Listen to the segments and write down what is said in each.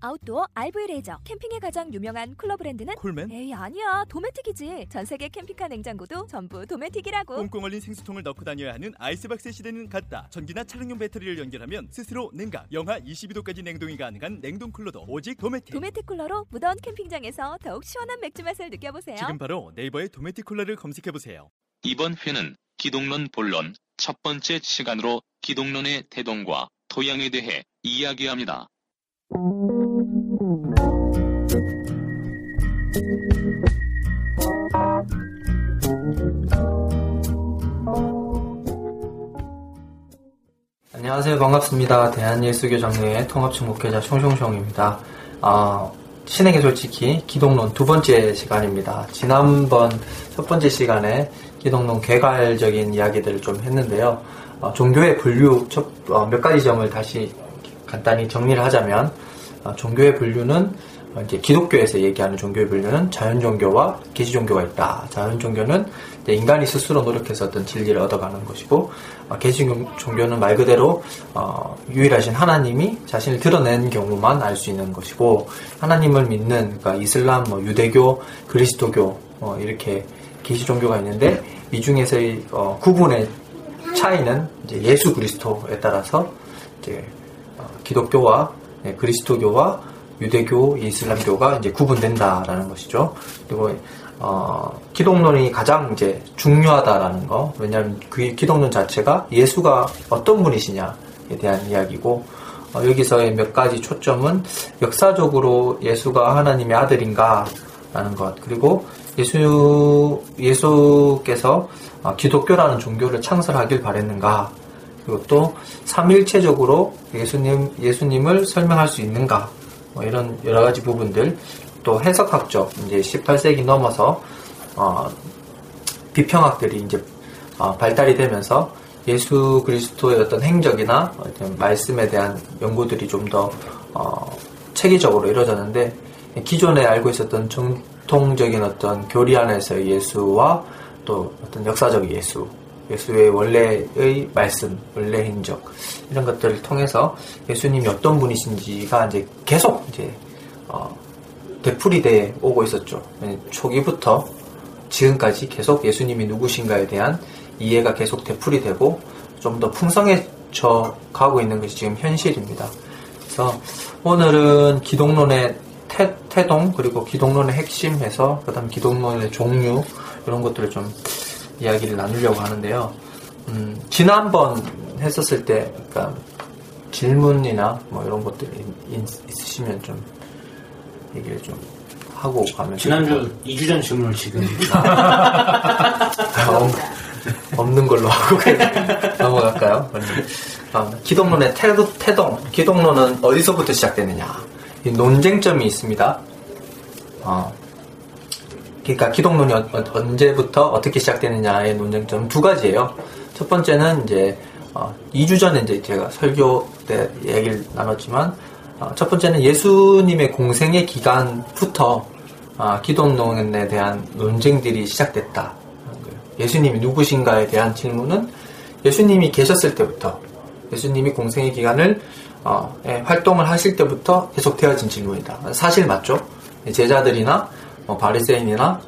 아웃도어 RV 레저 캠핑에 가장 유명한 쿨러 브랜드는 콜맨? 에이 아니야 도메틱이지 전 세계 캠핑카 냉장고도 전부 도메틱이라고 꽁꽁 얼린 생수통을 넣고 다녀야 하는 아이스박스 시대는 갔다. 전기나 차량용 배터리를 연결하면 스스로 냉각, 영하 22도까지 냉동이 가능한 냉동 쿨러도 오직 도메틱. 도메틱 쿨러로 무더운 캠핑장에서 더욱 시원한 맥주 맛을 느껴보세요 지금 바로 네이버에 도메틱 쿨러를 검색해 보세요. 이번 회는 기독론 본론 첫 번째 시간으로 기독론의 태동과 토양에 대해 이야기합니다. 안녕하세요. 반갑습니다. 대한예수교 장로의 통합청 목회자 숑숑숑입니다. 아, 신에게 솔직히 기독론 두 번째 시간입니다. 지난번 첫 번째 시간에 기독론 개괄적인 이야기들을 좀 했는데요. 어, 종교의 분류 첫, 어, 몇 가지 점을 다시 간단히 정리를 하자면 어, 종교의 분류는 어, 이제 기독교에서 얘기하는 종교의 분류는 자연 종교와 계시 종교가 있다. 자연 종교는 인간이 스스로 노력해서 어떤 진리를 얻어가는 것이고 어, 계시 종교는 말 그대로 어, 유일하신 하나님이 자신을 드러낸 경우만 알 수 있는 것이고 하나님을 믿는 그러니까 이슬람, 뭐 유대교, 그리스도교 어, 이렇게 계시 종교가 있는데 이 중에서의 어, 구분의 차이는 예수 그리스도에 따라서 어, 기독교와 네, 그리스도교와 유대교, 이슬람교가 이제 구분된다라는 것이죠. 그리고 어, 기독론이 가장 이제 중요하다라는 거. 왜냐하면 그 기독론 자체가 예수가 어떤 분이시냐에 대한 이야기고 어, 여기서의 몇 가지 초점은 역사적으로 예수가 하나님의 아들인가라는 것. 그리고 예수 예수께서 어, 기독교라는 종교를 창설하길 바랬는가. 그리고 또 삼일체적으로 예수님 예수님을 설명할 수 있는가. 뭐 이런 여러 가지 부분들 또 해석학적 이제 18세기 넘어서 어, 비평학들이 이제 어, 발달이 되면서 예수 그리스도의 어떤 행적이나 어떤 말씀에 대한 연구들이 좀더 어, 체계적으로 이루어졌는데 기존에 알고 있었던 정통적인 어떤 교리 안에서의 예수와 또 어떤 역사적 예수 예수의 원래의 말씀, 원래 행적 이런 것들을 통해서 예수님이 어떤 분이신지가 이제 계속 이제 어, 되풀이돼 오고 있었죠. 초기부터 지금까지 계속 예수님이 누구신가에 대한 이해가 계속 되풀이되고 좀 더 풍성해져 가고 있는 것이 지금 현실입니다. 그래서 오늘은 기독론의 태, 태동 그리고 기독론의 핵심에서 그다음 기독론의 종류 이런 것들을 좀 이야기를 나누려고 하는데요. 음, 지난번 했었을 때, 그러니까 질문이나 뭐 이런 것들이 있으시면 좀 얘기를 좀 하고 가면 지난주 2주 전 질문을 지금 아, 없는 걸로 하고 넘어갈까요? 아, 기독론의 태도, 태동, 기독론은 어디서부터 시작되느냐? 이 논쟁점이 있습니다. 어, 그러니까 기독론이 어, 언제부터 어떻게 시작되느냐의 논쟁점 두 가지예요. 첫 번째는 이제 어, 2주 전에 이제 제가 설교 때 얘기를 나눴지만 어, 첫 번째는 예수님의 공생의 기간부터 어, 기독론에 대한 논쟁들이 시작됐다. 예수님이 누구신가에 대한 질문은 예수님이 계셨을 때부터 예수님이 공생의 기간을 어, 예, 활동을 하실 때부터 계속 되어진 질문이다. 사실 맞죠? 제자들이나 뭐 바리새인이나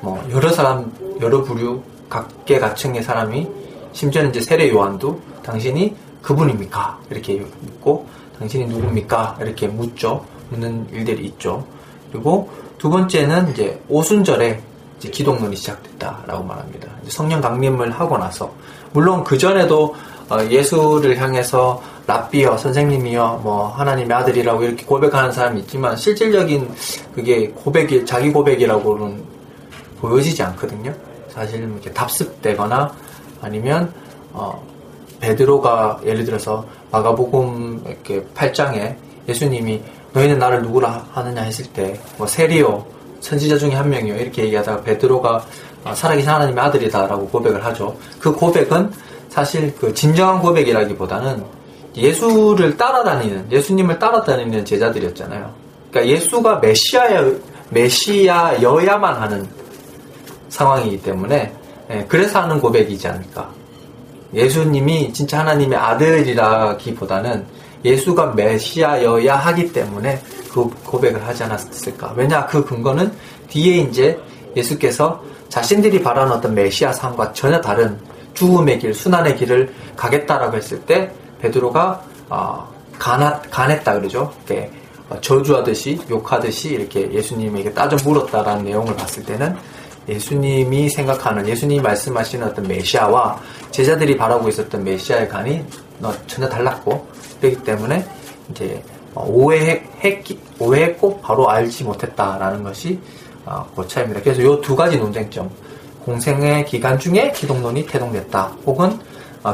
뭐 여러 사람 여러 부류 각계 각층의 사람이 심지어는 이제 세례 요한도 당신이 그분입니까? 이렇게 묻고 당신이 누굽니까? 이렇게 묻죠. 묻는 일들이 있죠. 그리고 두 번째는 이제 오순절에 이제 기독론이 시작됐다라고 말합니다. 성령 강림을 하고 나서 물론 그 전에도 어, 예수를 향해서 랍비여 선생님이여 뭐 하나님의 아들이라고 이렇게 고백하는 사람이 있지만 실질적인 그게 고백이 자기 고백이라고는 보여지지 않거든요. 사실 이렇게 답습되거나 아니면 어 베드로가 예를 들어서 마가복음 이렇게 8장에 예수님이 너희는 나를 누구라 하느냐 했을 때 뭐 세리오 선지자 중에 한 명이요 이렇게 얘기하다가 베드로가 어, 살아계신 하나님의 아들이다라고 고백을 하죠. 그 고백은 사실 그 진정한 고백이라기보다는 예수를 따라다니는 예수님을 따라다니는 제자들이었잖아요. 그러니까 예수가 메시아여 메시아여야만 하는 상황이기 때문에 예, 그래서 하는 고백이지 않을까. 예수님이 진짜 하나님의 아들이라기보다는 예수가 메시아여야 하기 때문에 그 고백을 하지 않았을까. 왜냐, 그 근거는 뒤에 이제 예수께서 자신들이 바라는 어떤 메시아 삶과 전혀 다른 죽음의 길, 순환의 길을 가겠다라고 했을 때 베드로가 어, 간했다 그러죠. 이렇게 저주하듯이 욕하듯이 이렇게 예수님에게 따져 물었다라는 내용을 봤을 때는 예수님이 생각하는 예수님이 말씀하시는 어떤 메시아와 제자들이 바라고 있었던 메시아의 간이 전혀 달랐고 그렇기 때문에 이제 오해했 오해했고 바로 알지 못했다라는 것이 그 차이입니다. 그래서 이 두 가지 논쟁점 공생의 기간 중에 기독론이 태동됐다 혹은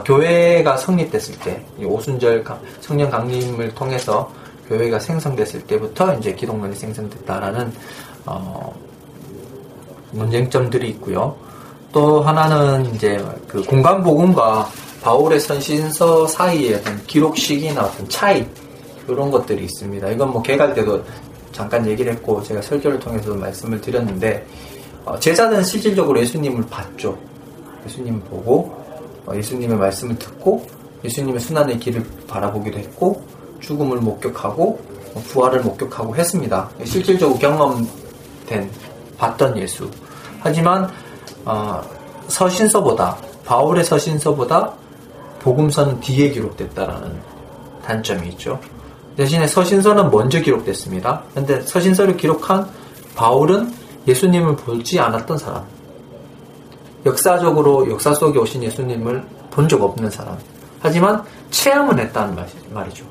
교회가 성립됐을 때 오순절 성령 강림을 통해서 교회가 생성됐을 때부터 이제 기독론이 생성됐다라는 어, 논쟁점들이 있고요. 또 하나는 이제 그 공간 복음과 바울의 선신서 사이의 어떤 기록 시기나 어떤 차이 이런 것들이 있습니다. 이건 뭐 개갈 때도 잠깐 얘기를 했고 제가 설교를 통해서도 말씀을 드렸는데 어, 제자는 실질적으로 예수님을 봤죠. 예수님 보고 어, 예수님의 말씀을 듣고 예수님의 순환의 길을 바라보기도 했고 죽음을 목격하고 어, 부활을 목격하고 했습니다. 실질적으로 경험된 봤던 예수. 하지만 어, 서신서보다 바울의 서신서보다 복음서는 뒤에 기록됐다라는 단점이 있죠. 대신에 서신서는 먼저 기록됐습니다. 그런데 서신서를 기록한 바울은 예수님을 보지 않았던 사람. 역사적으로 역사 속에 오신 예수님을 본 적 없는 사람. 하지만 체험은 했다는 말이죠.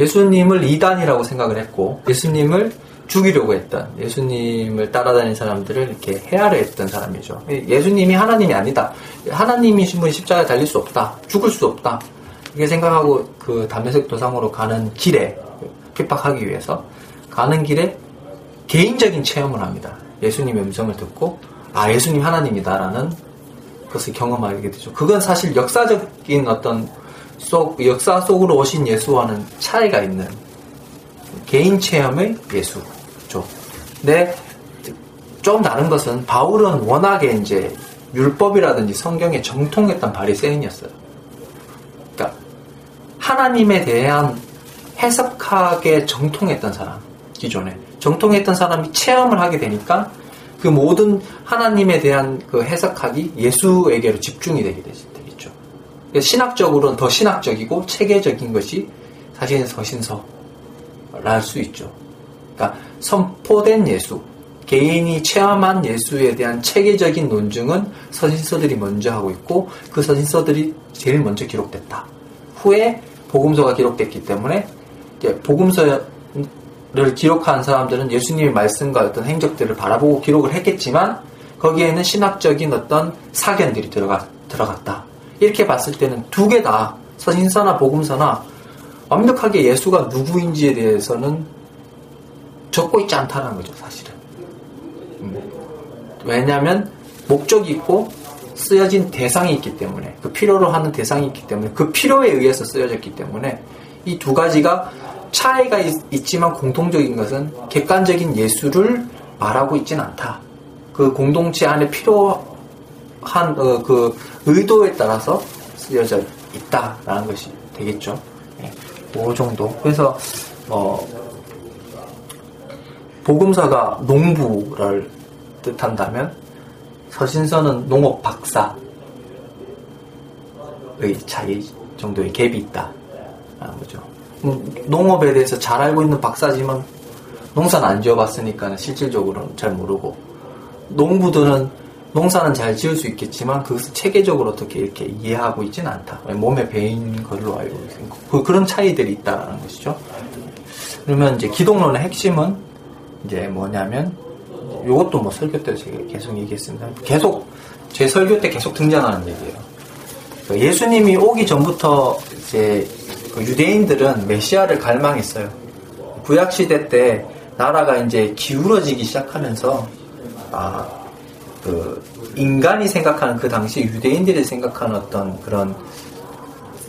예수님을 이단이라고 생각을 했고 예수님을 죽이려고 했던 예수님을 따라다닌 사람들을 이렇게 헤아려 했던 사람이죠. 예수님이 하나님이 아니다. 하나님이신 분이 십자가에 달릴 수 없다. 죽을 수 없다. 이렇게 생각하고 그 담에색 도상으로 가는 길에 핍박하기 위해서 가는 길에 개인적인 체험을 합니다. 예수님의 음성을 듣고 아 예수님 하나님이다라는 것을 경험하게 되죠. 그건 사실 역사적인 어떤 속 역사 속으로 오신 예수와는 차이가 있는 개인 체험의 예수죠. 근데 좀 다른 것은 바울은 워낙에 이제 율법이라든지 성경에 정통했던 바리새인이었어요. 그러니까 하나님에 대한 해석하게 정통했던 사람 기존에 정통했던 사람이 체험을 하게 되니까 그 모든 하나님에 대한 그 해석하기 예수에게로 집중이 되게 되겠죠. 신학적으로는 더 신학적이고 체계적인 것이 사실은 서신서 랄 수 있죠. 그러니까 선포된 예수, 개인이 체험한 예수에 대한 체계적인 논증은 서신서들이 먼저 하고 있고 그 서신서들이 제일 먼저 기록됐다. 후에 복음서가 기록됐기 때문에 복음서 를 기록한 사람들은 예수님의 말씀과 어떤 행적들을 바라보고 기록을 했겠지만 거기에는 신학적인 어떤 사견들이 들어가, 들어갔다. 이렇게 봤을 때는 두 개 다 서신서나 복음서나 완벽하게 예수가 누구인지에 대해서는 적고 있지 않다는 거죠, 사실은. 음. 왜냐하면 목적이 있고 쓰여진 대상이 있기 때문에 그 필요로 하는 대상이 있기 때문에 그 필요에 의해서 쓰여졌기 때문에 이 두 가지가 차이가 있, 지만 공통적인 것은 객관적인 예수를 말하고 있지는 않다. 그 공동체 안에 필요한 어, 그 의도에 따라서 쓰여져 있다라는 것이 되겠죠. 그 정도. 그래서 어 복음사가 농부를 뜻한다면 서신서는 농업 박사의 차이 정도의 갭이 있다. 라는 거죠. 음, 농업에 대해서 잘 알고 있는 박사지만 농사는 안 지어봤으니까 실질적으로는 잘 모르고 농부들은 농사는 잘 지을 수 있겠지만 그것을 체계적으로 어떻게 이렇게 이해하고 있지는 않다. 몸에 배인 걸로 알고 있습니다. 그, 그런 차이들이 있다라는 것이죠. 그러면 이제 기독론의 핵심은 이제 뭐냐면 이것도 뭐 설교 때 제가 계속 얘기했습니다. 계속 제 설교 때 계속 등장하는 얘기예요. 그 예수님이 오기 전부터 이제 그 유대인들은 메시아를 갈망했어요. 구약 시대 때 나라가 이제 기울어지기 시작하면서 아, 그 인간이 생각하는 그 당시 유대인들이 생각하는 어떤 그런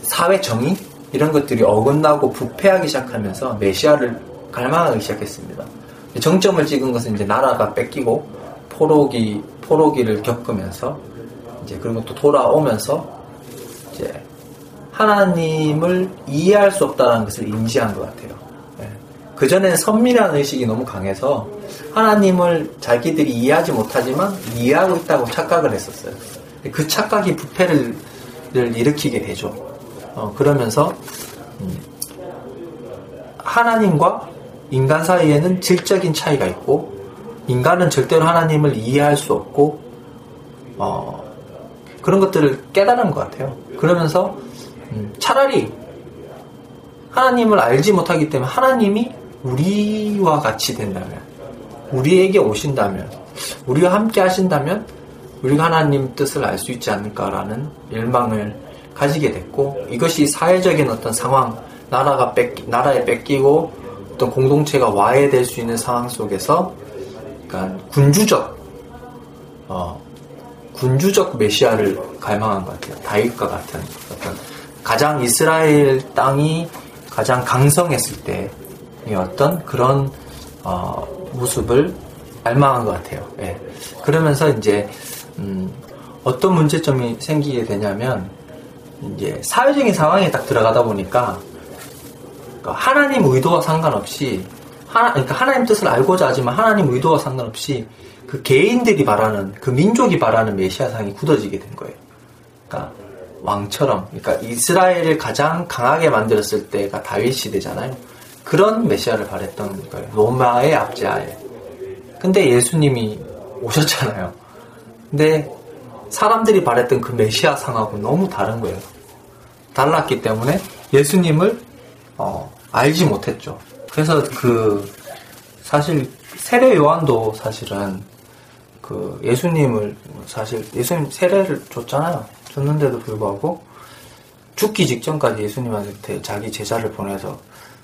사회 정의 이런 것들이 어긋나고 부패하기 시작하면서 메시아를 갈망하기 시작했습니다. 정점을 찍은 것은 이제 나라가 뺏기고 포로기 포로기를 겪으면서 이제 그리고 또 돌아오면서 이제 하나님을 이해할 수 없다는 것을 인지한 것 같아요. 예. 그 전에는 선미라는 의식이 너무 강해서 하나님을 자기들이 이해하지 못하지만 이해하고 있다고 착각을 했었어요. 그 착각이 부패를 일으키게 되죠. 어, 그러면서 음, 하나님과 인간 사이에는 질적인 차이가 있고 인간은 절대로 하나님을 이해할 수 없고 어, 그런 것들을 깨달은 것 같아요. 그러면서 음, 차라리 하나님을 알지 못하기 때문에 하나님이 우리와 같이 된다면 우리에게 오신다면 우리와 함께 하신다면 우리가 하나님 뜻을 알 수 있지 않을까라는 열망을 가지게 됐고 이것이 사회적인 어떤 상황 나라가 뺏기, 나라에 뺏기고 어떤 공동체가 와해될 수 있는 상황 속에서 그러니까 군주적 어, 군주적 메시아를 갈망한 것 같아요. 다윗과 같은 어떤 가장 이스라엘 땅이 가장 강성했을 때의 어떤 그런 어, 모습을 갈망한 것 같아요. 예. 그러면서 이제 음, 어떤 문제점이 생기게 되냐면 이제 사회적인 상황에 딱 들어가다 보니까 그러니까 하나님 의도와 상관없이 하나, 그러니까 하나님 뜻을 알고자 하지만 하나님 의도와 상관없이 그 개인들이 바라는 그 민족이 바라는 메시아상이 굳어지게 된 거예요. 그러니까 왕처럼 그러니까 이스라엘을 가장 강하게 만들었을 때가 다윗 시대잖아요. 그런 메시아를 바랬던 거예요. 로마의 압제하에. 근데 예수님이 오셨잖아요. 근데 사람들이 바랬던 그 메시아 상하고 너무 다른 거예요. 달랐기 때문에 예수님을 어, 알지 못했죠. 그래서 그 사실 세례 요한도 사실은 그 예수님을 사실 예수님 세례를 줬잖아요. 줬는데도 불구하고 죽기 직전까지 예수님한테 자기 제자를 보내서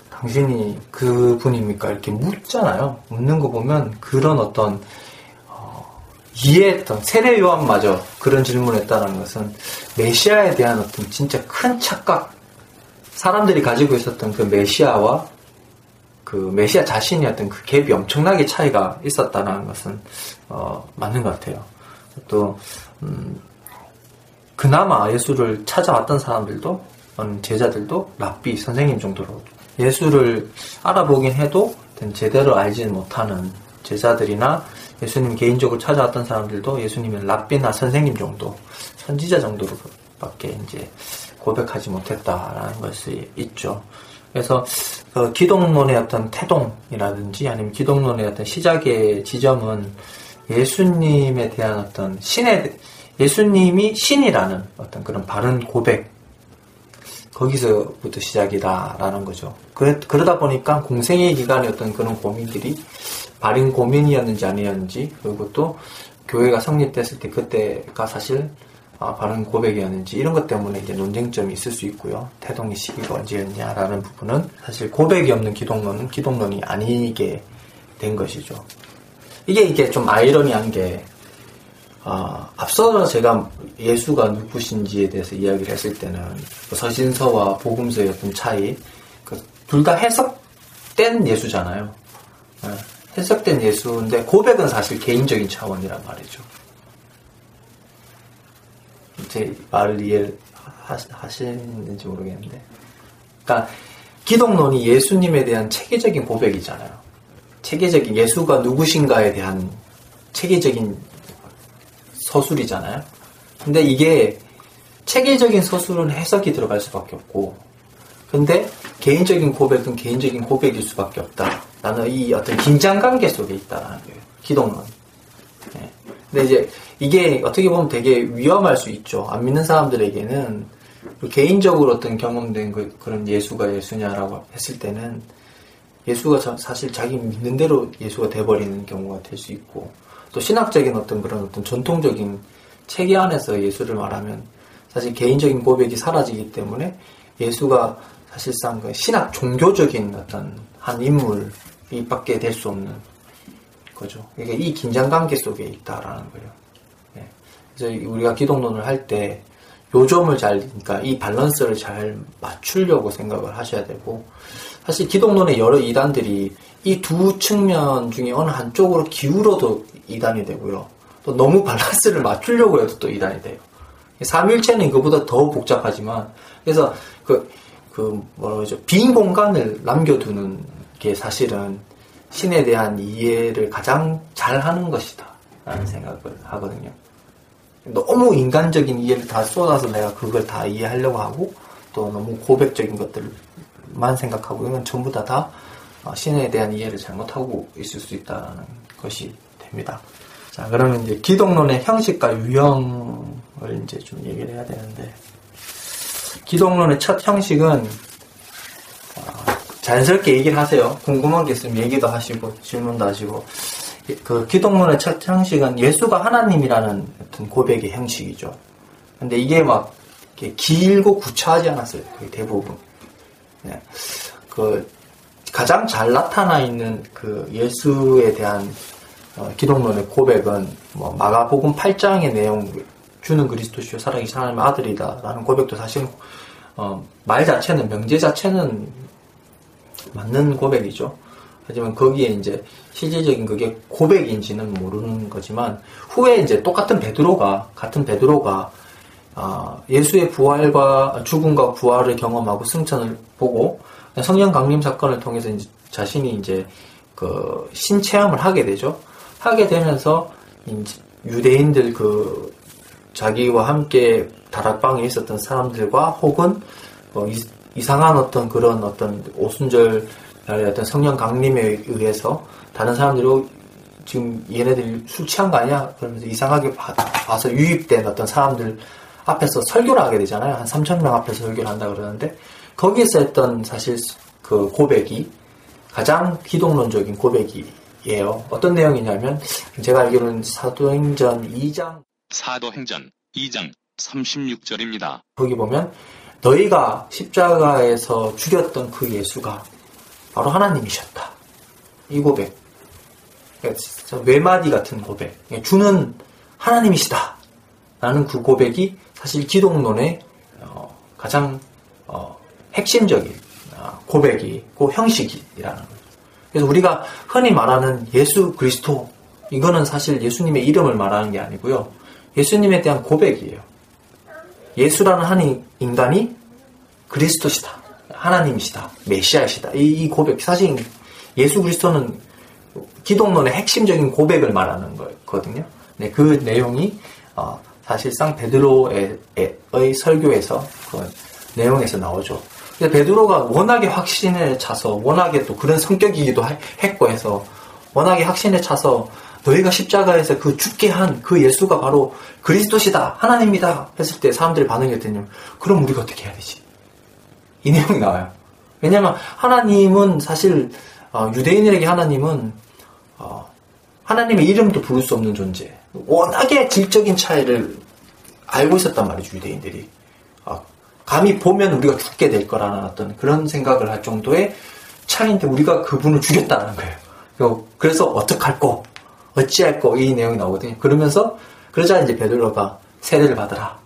당신이 그 분입니까? 이렇게 묻잖아요. 묻는 거 보면 그런 어떤 어, 이해했던 세례 요한마저 그런 질문을 했다는 것은 메시아에 대한 어떤 진짜 큰 착각 사람들이 가지고 있었던 그 메시아와 그 메시아 자신이 어떤 그 갭이 엄청나게 차이가 있었다는 것은 어, 맞는 것 같아요. 또 음, 그나마 예수를 찾아왔던 사람들도 제자들도 랍비 선생님 정도로 예수를 알아보긴 해도 제대로 알지는 못하는 제자들이나 예수님 개인적으로 찾아왔던 사람들도 예수님은 랍비나 선생님 정도 선지자 정도로밖에 이제 고백하지 못했다라는 것이 있죠. 그래서 그 기독론의 어떤 태동이라든지 아니면 기독론의 어떤 시작의 지점은 예수님에 대한 어떤 신의 예수님이 신이라는 어떤 그런 바른 고백 거기서부터 시작이다라는 거죠. 그러, 그러다 보니까 공생의 기간의 어떤 그런 고민들이 바른 고민이었는지 아니었는지 그리고 또 교회가 성립됐을 때 그때가 사실 아, 바른 고백이었는지 이런 것 때문에 이제 논쟁점이 있을 수 있고요. 태동의 시기가 언제였냐라는 부분은 사실 고백이 없는 기독론은 기독론이 아니게 된 것이죠. 이게 이게 좀 아이러니한 게 아, 앞서 제가 예수가 누구신지에 대해서 이야기를 했을 때는 그 서신서와 복음서의 어떤 차이, 그둘다 해석된 예수잖아요. 네, 해석된 예수인데 고백은 사실 개인적인 차원이란 말이죠. 제 말을 이해하시는지 모르겠는데. 그러니까 기독론이 예수님에 대한 체계적인 고백이잖아요. 체계적인 예수가 누구신가에 대한 체계적인 서술이잖아요. 근데 이게 체계적인 서술은 해석이 들어갈 수밖에 없고, 근데 개인적인 고백은 개인적인 고백일 수밖에 없다. 나는 이 어떤 긴장 관계 속에 있다라는 거예요. 기독론. 네. 근데 이제 이게 어떻게 보면 되게 위험할 수 있죠. 안 믿는 사람들에게는 개인적으로 어떤 경험된 그, 그런 예수가 예수냐라고 했을 때는 예수가 사실 자기 믿는 대로 예수가 돼버리는 경우가 될 수 있고 또 신학적인 어떤 그런 어떤 전통적인 체계 안에서 예수를 말하면 사실 개인적인 고백이 사라지기 때문에 예수가 사실상 그 신학 종교적인 어떤 한 인물이 밖에 될 수 없는 거죠. 그러니까 이 긴장 관계 속에 있다라는 거예요. 네. 그래서 우리가 기독론을 할 때 요점을 잘, 그러니까 이 밸런스를 잘 맞추려고 생각을 하셔야 되고, 사실 기독론의 여러 이단들이 이 두 측면 중에 어느 한쪽으로 기울어도 이단이 되고요. 또 너무 밸런스를 맞추려고 해도 또 이단이 돼요. 삼위일체는 이거보다 더 복잡하지만, 그래서 그, 그, 뭐라 그러죠. 빈 공간을 남겨두는 게 사실은 신에 대한 이해를 가장 잘 하는 것이다. 라는 생각을 하거든요. 너무 인간적인 이해를 다 쏟아서 내가 그걸 다 이해하려고 하고, 또 너무 고백적인 것들만 생각하고, 이건 전부 다 다 신에 대한 이해를 잘못하고 있을 수 있다는 것이 됩니다. 자, 그러면 이제 기독론의 형식과 유형을 이제 좀 얘기를 해야 되는데, 기독론의 첫 형식은 어, 자연스럽게 얘기를 하세요. 궁금한 게 있으면 얘기도 하시고 질문도 하시고 그 기독론의 첫 형식은 예수가 하나님이라는 어떤 고백의 형식이죠. 근데 이게 막 길고 구차하지 않았어요. 대부분. 네. 그 가장 잘 나타나 있는 그 예수에 대한 어, 기독론의 고백은 뭐 마가복음 8장의 내용 주는 그리스도시요 살아계신 하나님의 아들이다라는 고백도 사실 어, 말 자체는 명제 자체는 맞는 고백이죠. 하지만 거기에 이제 실질적인 그게 고백인지는 모르는 거지만 후에 이제 똑같은 베드로가 같은 베드로가 어, 예수의 부활과 죽음과 부활을 경험하고 승천을 보고 성령 강림 사건을 통해서 이제 자신이 이제 그 신체험을 하게 되죠. 하게 되면서 이제 유대인들 그 자기와 함께 다락방에 있었던 사람들과 혹은 뭐 이상한 어떤 그런 어떤 오순절 어떤 성령 강림에 의해서 다른 사람들이 지금 얘네들이 술 취한 거 아니야? 그러면서 이상하게 봐서 유입된 어떤 사람들 앞에서 설교를 하게 되잖아요. 한 3천 명 앞에서 설교를 한다 그러는데 거기에서 했던 사실 그 고백이 가장 기독론적인 고백이에요. 어떤 내용이냐면 제가 알기로는 사도행전 2장 사도행전 2장 36절입니다. 거기 보면 너희가 십자가에서 죽였던 그 예수가 바로 하나님이셨다. 이 고백. 외마디 같은 고백. 주는 하나님이시다. 라는 그 고백이 사실 기독론의 어, 가장 어, 핵심적인 어, 고백이 고 형식이라는 거죠. 그래서 우리가 흔히 말하는 예수 그리스도 이거는 사실 예수님의 이름을 말하는 게 아니고요. 예수님에 대한 고백이에요. 예수라는 한 인간이 그리스도시다. 하나님이시다. 메시아이시다. 이, 이 고백. 사실 예수 그리스도는 기독론의 핵심적인 고백을 말하는 거거든요. 네, 그 내용이 어, 사실상 베드로의 설교에서 그 내용에서 나오죠. 베드로가 워낙에 확신에 차서 워낙에 또 그런 성격이기도 했고 해서 워낙에 확신에 차서 너희가 십자가에서 그 죽게 한 그 예수가 바로 그리스도시다 하나님이다 했을 때 사람들의 반응이 어땠냐면 그럼 우리가 어떻게 해야 되지? 이 내용이 나와요. 왜냐하면 하나님은 사실 어, 유대인에게 하나님은 어, 하나님의 이름도 부를 수 없는 존재. 워낙에 질적인 차이를 알고 있었단 말이죠 유대인들이. 어, 감히 보면 우리가 죽게 될 거라는 어떤 그런 생각을 할 정도의 차이인데 우리가 그분을 죽였다는 거예요. 그래서 어떡할꼬 어찌할꼬 이 내용이 나오거든요. 그러면서 그러자 이제 베드로가 세례를 받으라.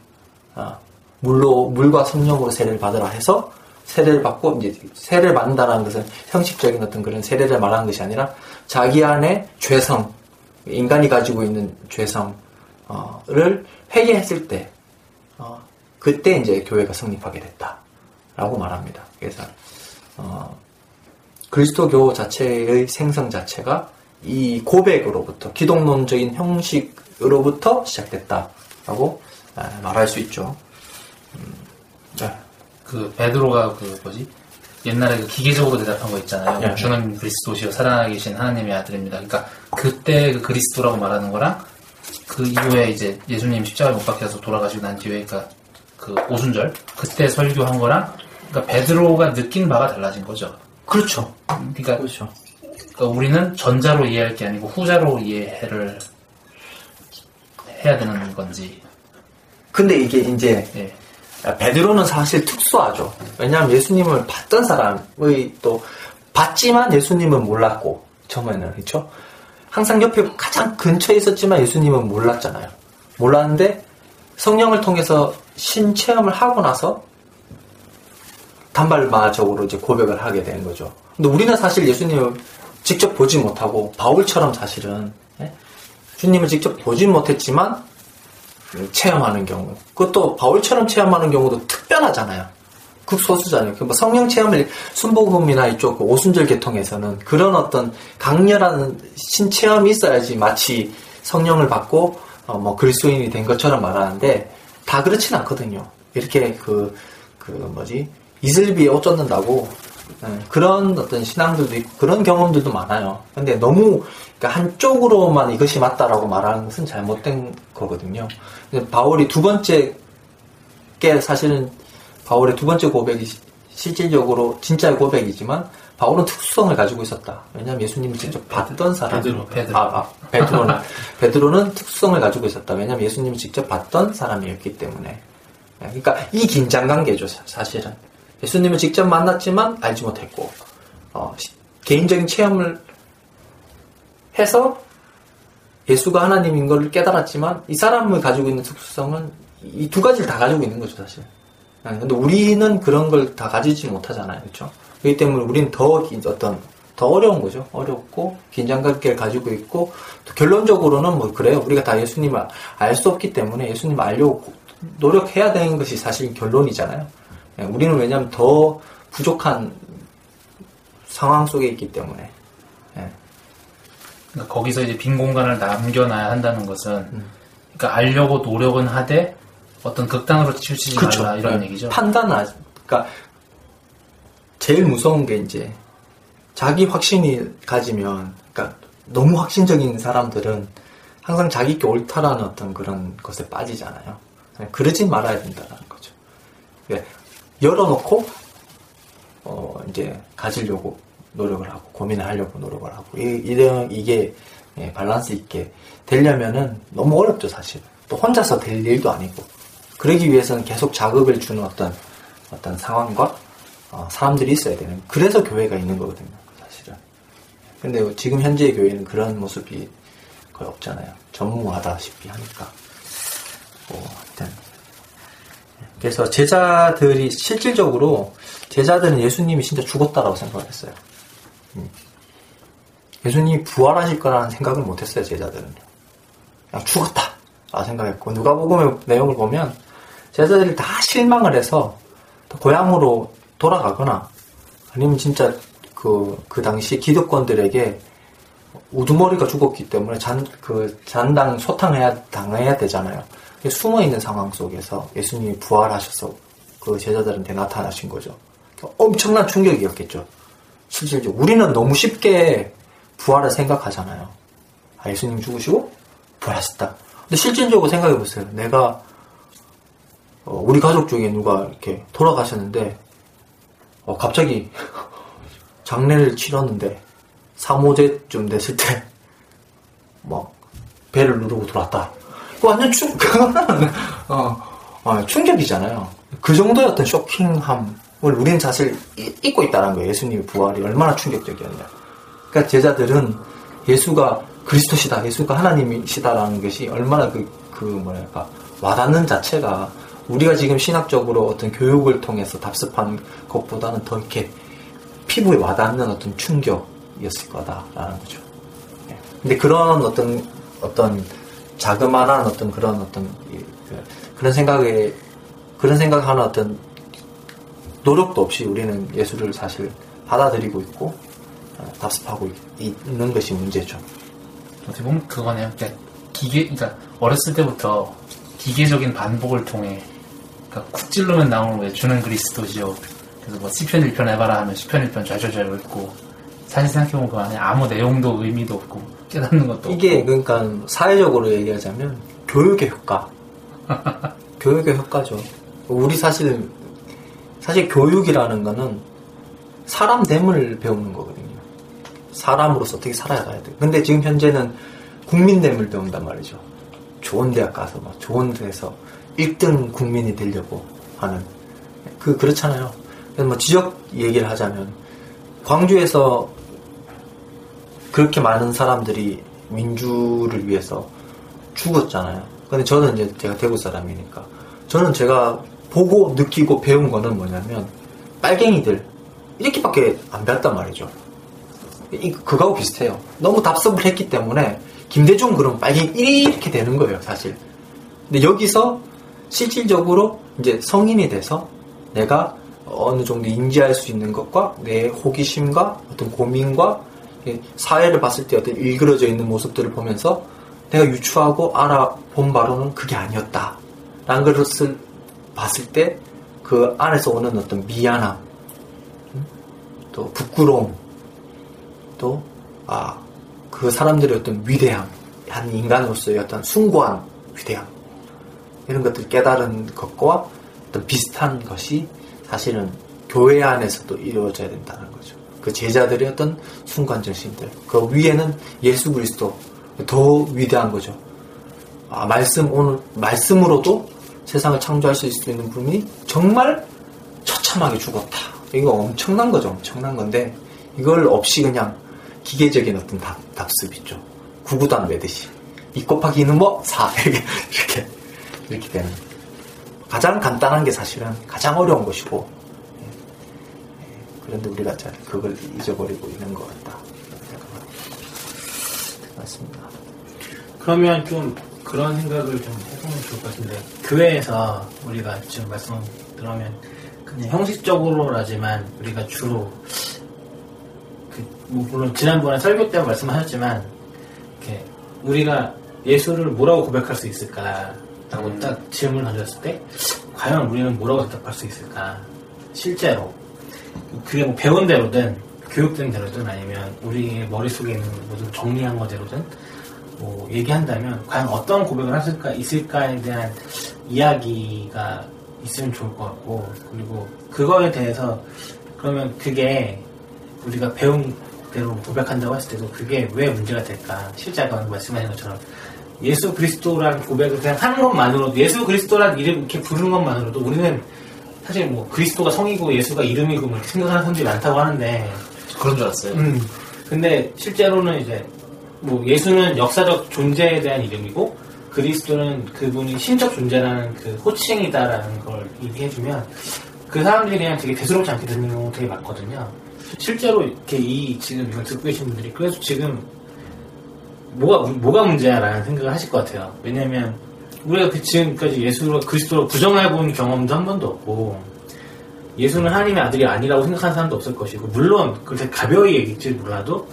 물로 물과 성령으로 세례를 받으라 해서 세례를 받고 이제 세례를 받는다는 것은 형식적인 어떤 그런 세례를 말하는 것이 아니라 자기 안에 죄성 인간이 가지고 있는 죄성을 회개했을 때 어, 그때 이제 교회가 성립하게 됐다라고 말합니다. 그래서 어, 그리스도교 자체의 생성 자체가 이 고백으로부터 기독론적인 형식으로부터 시작됐다라고 아, 말할 수 있죠. 음, 네. 그 베드로가 그 뭐지 옛날에 그 기계적으로 대답한 거 있잖아요. 네. 주는 그리스도시요 살아 계신 하나님의 아들입니다. 그러니까 그때 그 그리스도라고 말하는 거랑 그 이후에 이제 예수님 십자가에 못 박혀서 돌아가시고 난 뒤에 그러니까 그 오순절 그때 설교한 거랑 그러니까 베드로가 느낀 바가 달라진 거죠. 그렇죠. 그러니까, 그렇죠. 그러니까 우리는 전자로 이해할 게 아니고 후자로 이해를 해야 되는 건지. 근데 이게 이제 네. 베드로는 사실 특수하죠. 왜냐하면 예수님을 봤던 사람의 또 봤지만 예수님은 몰랐고 처음에는 그렇죠. 항상 옆에 가장 근처에 있었지만 예수님은 몰랐잖아요. 몰랐는데 성령을 통해서 신체험을 하고 나서 단발마적으로 이제 고백을 하게 된 거죠. 근데 우리는 사실 예수님을 직접 보지 못하고 바울처럼 사실은 예? 주님을 직접 보지 못했지만 체험하는 경우 그것도 바울처럼 체험하는 경우도 특별하잖아요. 극소수잖아요. 그뭐 성령 체험을 순복음이나 이쪽 그 오순절 계통에서는 그런 어떤 강렬한 신체험이 있어야지 마치 성령을 받고 어, 뭐 그리스도인이 된 것처럼 말하는데 다 그렇진 않거든요. 이렇게 그, 그 뭐지 이슬비에 옷 젖는다고 네, 그런 어떤 신앙들도 있고 그런 경험들도 많아요. 근데 너무 그러니까 한쪽으로만 이것이 맞다라고 말하는 것은 잘못된 거거든요. 바울이 두 번째 게 사실은 바울의 두 번째 고백이 실질적으로 진짜의 고백이지만 바울은 특수성을 가지고 있었다. 왜냐하면 예수님을 직접 봤던 사람. 베드로, 베드로. 아, 아, 베드로는 베드로는 특수성을 가지고 있었다. 왜냐하면 예수님을 직접 봤던 사람이었기 때문에. 네, 그러니까 이 긴장 관계죠, 사실은. 예수님을 직접 만났지만 알지 못했고 어, 개인적인 체험을 해서 예수가 하나님인 걸 깨달았지만 이 사람을 가지고 있는 특수성은 이 두 가지를 다 가지고 있는 거죠 사실. 네, 근데 우리는 그런 걸 다 가지지 못하잖아요, 그렇죠? 그렇기 때문에 우리는 더 어떤 더 어려운 거죠. 어렵고 긴장감을 가지고 있고 결론적으로는 뭐 그래요. 우리가 다 예수님을 알 수 없기 때문에 예수님을 알려고 노력해야 되는 것이 사실 결론이잖아요. 예, 우리는 왜냐하면 더 부족한 상황 속에 있기 때문에. 예. 그러니까 거기서 이제 빈 공간을 남겨놔야 한다는 것은, 음. 그러니까 알려고 노력은 하되 어떤 극단으로 치우치지 그쵸. 말라 이런 네. 얘기죠. 판단을, 그러니까 제일 무서운 게 이제 자기 확신이 가지면, 그러니까 너무 확신적인 사람들은 항상 자기께 옳다라는 어떤 그런 것에 빠지잖아요. 그러지 말아야 된다는 거죠. 예. 열어놓고 어 이제 가지려고 노력을 하고 고민을 하려고 노력을 하고 이, 이런 이게 예, 밸런스 있게 되려면은 너무 어렵죠 사실 또 혼자서 될 일도 아니고 그러기 위해서는 계속 자극을 주는 어떤 어떤 상황과 어, 사람들이 있어야 되는 그래서 교회가 있는 거거든요 사실은 근데 지금 현재의 교회는 그런 모습이 거의 없잖아요 전무하다시피 하니까 뭐 하여튼 그래서 제자들이 실질적으로 제자들은 예수님이 진짜 죽었다라고 생각을 했어요. 음. 예수님이 부활하실 거라는 생각을 못했어요 제자들은. 그냥 죽었다. 라 생각했고 누가복음의 내용을 보면 제자들이 다 실망을 해서 고향으로 돌아가거나 아니면 진짜 그, 그 당시 기득권들에게 우두머리가 죽었기 때문에 잔, 그 잔당 소탕해야, 당해야 되잖아요. 숨어 있는 상황 속에서 예수님이 부활하셔서 그 제자들한테 나타나신 거죠. 엄청난 충격이었겠죠. 실질적으로 우리는 너무 쉽게 부활을 생각하잖아요. 아, 예수님 죽으시고 부활하셨다. 근데 실질적으로 생각해 보세요. 내가 어, 우리 가족 중에 누가 이렇게 돌아가셨는데 어, 갑자기 장례를 치렀는데 3호제쯤 됐을 때 막 배를 누르고 돌았다. 완전 충, 어, 어, 충격이잖아요. 그 정도의 어떤 쇼킹함을 우리는 사실 잊고 있다는 거예요. 예수님의 부활이 얼마나 충격적이었냐. 그러니까 제자들은 예수가 그리스도시다, 예수가 하나님이시다라는 것이 얼마나 그, 그 뭐랄까, 와닿는 자체가 우리가 지금 신학적으로 어떤 교육을 통해서 답습하는 것보다는 더 이렇게 피부에 와닿는 어떤 충격이었을 거다라는 거죠. 예. 근데 그런 어떤 어떤 자그마한 어떤 그런 어떤 그, 그런 생각에 그런 생각하는 어떤 노력도 없이 우리는 예수를 사실 받아들이고 있고 어, 답습하고 있는 것이 문제죠. 어떻게 보면 그거네요. 기계, 그러니까 어렸을 때부터 기계적인 반복을 통해 그러니까 쿡 찔르면 나오는 왜 주는 그리스도지요. 그래서 뭐 시편 1편 해봐라 하면 시편 1편 좌절좌절 읽고 사실 생각해보면 그 안에 아무 내용도 의미도 없고 깨닫는 것도 이게 없고. 그러니까 사회적으로 얘기하자면 교육의 효과. 교육의 효과죠. 우리 사실 사실 교육이라는 거는 사람 됨을 배우는 거거든요. 사람으로서 어떻게 살아야 돼. 근데 지금 현재는 국민됨을 배운단 말이죠. 좋은 대학 가서 막 좋은 데서 1등 국민이 되려고 하는 그 그렇잖아요 뭐 지역 얘기를 하자면 광주에서 그렇게 많은 사람들이 민주를 위해서 죽었잖아요. 근데 저는 이제 제가 대구 사람이니까 저는 제가 보고 느끼고 배운 거는 뭐냐면 빨갱이들 이렇게밖에 안 배웠단 말이죠. 이, 그거하고 비슷해요. 너무 답습을 했기 때문에 김대중 그럼 빨갱이 이렇게 되는 거예요, 사실. 근데 여기서 실질적으로 이제 성인이 돼서 내가 어느 정도 인지할 수 있는 것과 내 호기심과 어떤 고민과 사회를 봤을 때 어떤 일그러져 있는 모습들을 보면서 내가 유추하고 알아본 바로는 그게 아니었다. 라는 것을 봤을 때 그 안에서 오는 어떤 미안함, 또 부끄러움, 또, 아, 그 사람들의 어떤 위대함, 한 인간으로서의 어떤 숭고한 위대함, 이런 것들 깨달은 것과 어떤 비슷한 것이 사실은 교회 안에서도 이루어져야 된다는 거죠. 그 제자들의 어떤 순간 정신들, 그 위에는 예수 그리스도, 더 위대한 거죠. 아, 말씀, 오늘, 말씀으로도 세상을 창조할 수 있는 분이 정말 처참하게 죽었다. 이거 엄청난 거죠. 엄청난 건데, 이걸 없이 그냥 기계적인 어떤 답, 답습 있죠. 구구단 외듯이. 2 곱하기 2는 뭐? 4. 이렇게, 이렇게, 이렇게 되는. 가장 간단한 게 사실은 가장 어려운 것이고, 예. 그런데 우리가 잘 그걸 잊어버리고 있는 것 같다. 맞습니다. 그러면 좀 그런 생각을 좀 해보면 좋을 것 같은데 교회에서 우리가 지금 말씀 들어면 그냥 형식적으로라지만 우리가 주로 그, 뭐 물론 지난번에 설교 때 말씀하셨지만 이렇게 우리가 예수를 뭐라고 고백할 수 있을까 라고 음. 딱 질문을 던졌을 때 과연 우리는 뭐라고 대답할 수 있을까 실제로 그게 뭐 배운 대로든 교육된 대로든 아니면 우리의 머릿속에 있는 모든 정리한 거대로든 뭐 얘기한다면 과연 어떤 고백을 하실까 있을까에 대한 이야기가 있으면 좋을 것 같고 그리고 그거에 대해서 그러면 그게 우리가 배운 대로 고백한다고 했을 때도 그게 왜 문제가 될까 실제 아까 말씀하신 것처럼 예수 그리스도라는 고백을 그냥 하는 것만으로도 예수 그리스도라는 이름 이렇게 부르는 것만으로도 우리는 사실 뭐 그리스도가 성이고 예수가 이름이고 뭐 이렇게 생각하는 사람들이 많다고 하는데 그런 줄 알았어요. 음. 근데 실제로는 이제 뭐 예수는 역사적 존재에 대한 이름이고 그리스도는 그분이 신적 존재라는 그 호칭이다라는 걸 얘기해주면 그 사람들이 그냥 되게 대수롭지 않게 듣는 경우 되게 많거든요. 실제로 이렇게 이 지금 이걸 듣고 계신 분들이 그래서 지금 뭐가 뭐가 문제야라는 생각을 하실 것 같아요. 왜냐하면 우리가 그 지금까지 예수를 그리스도로 부정해 본 경험도 한 번도 없고 예수는 하나님의 아들이 아니라고 생각하는 사람도 없을 것이고 물론 그렇게 가벼이 얘기할지 몰라도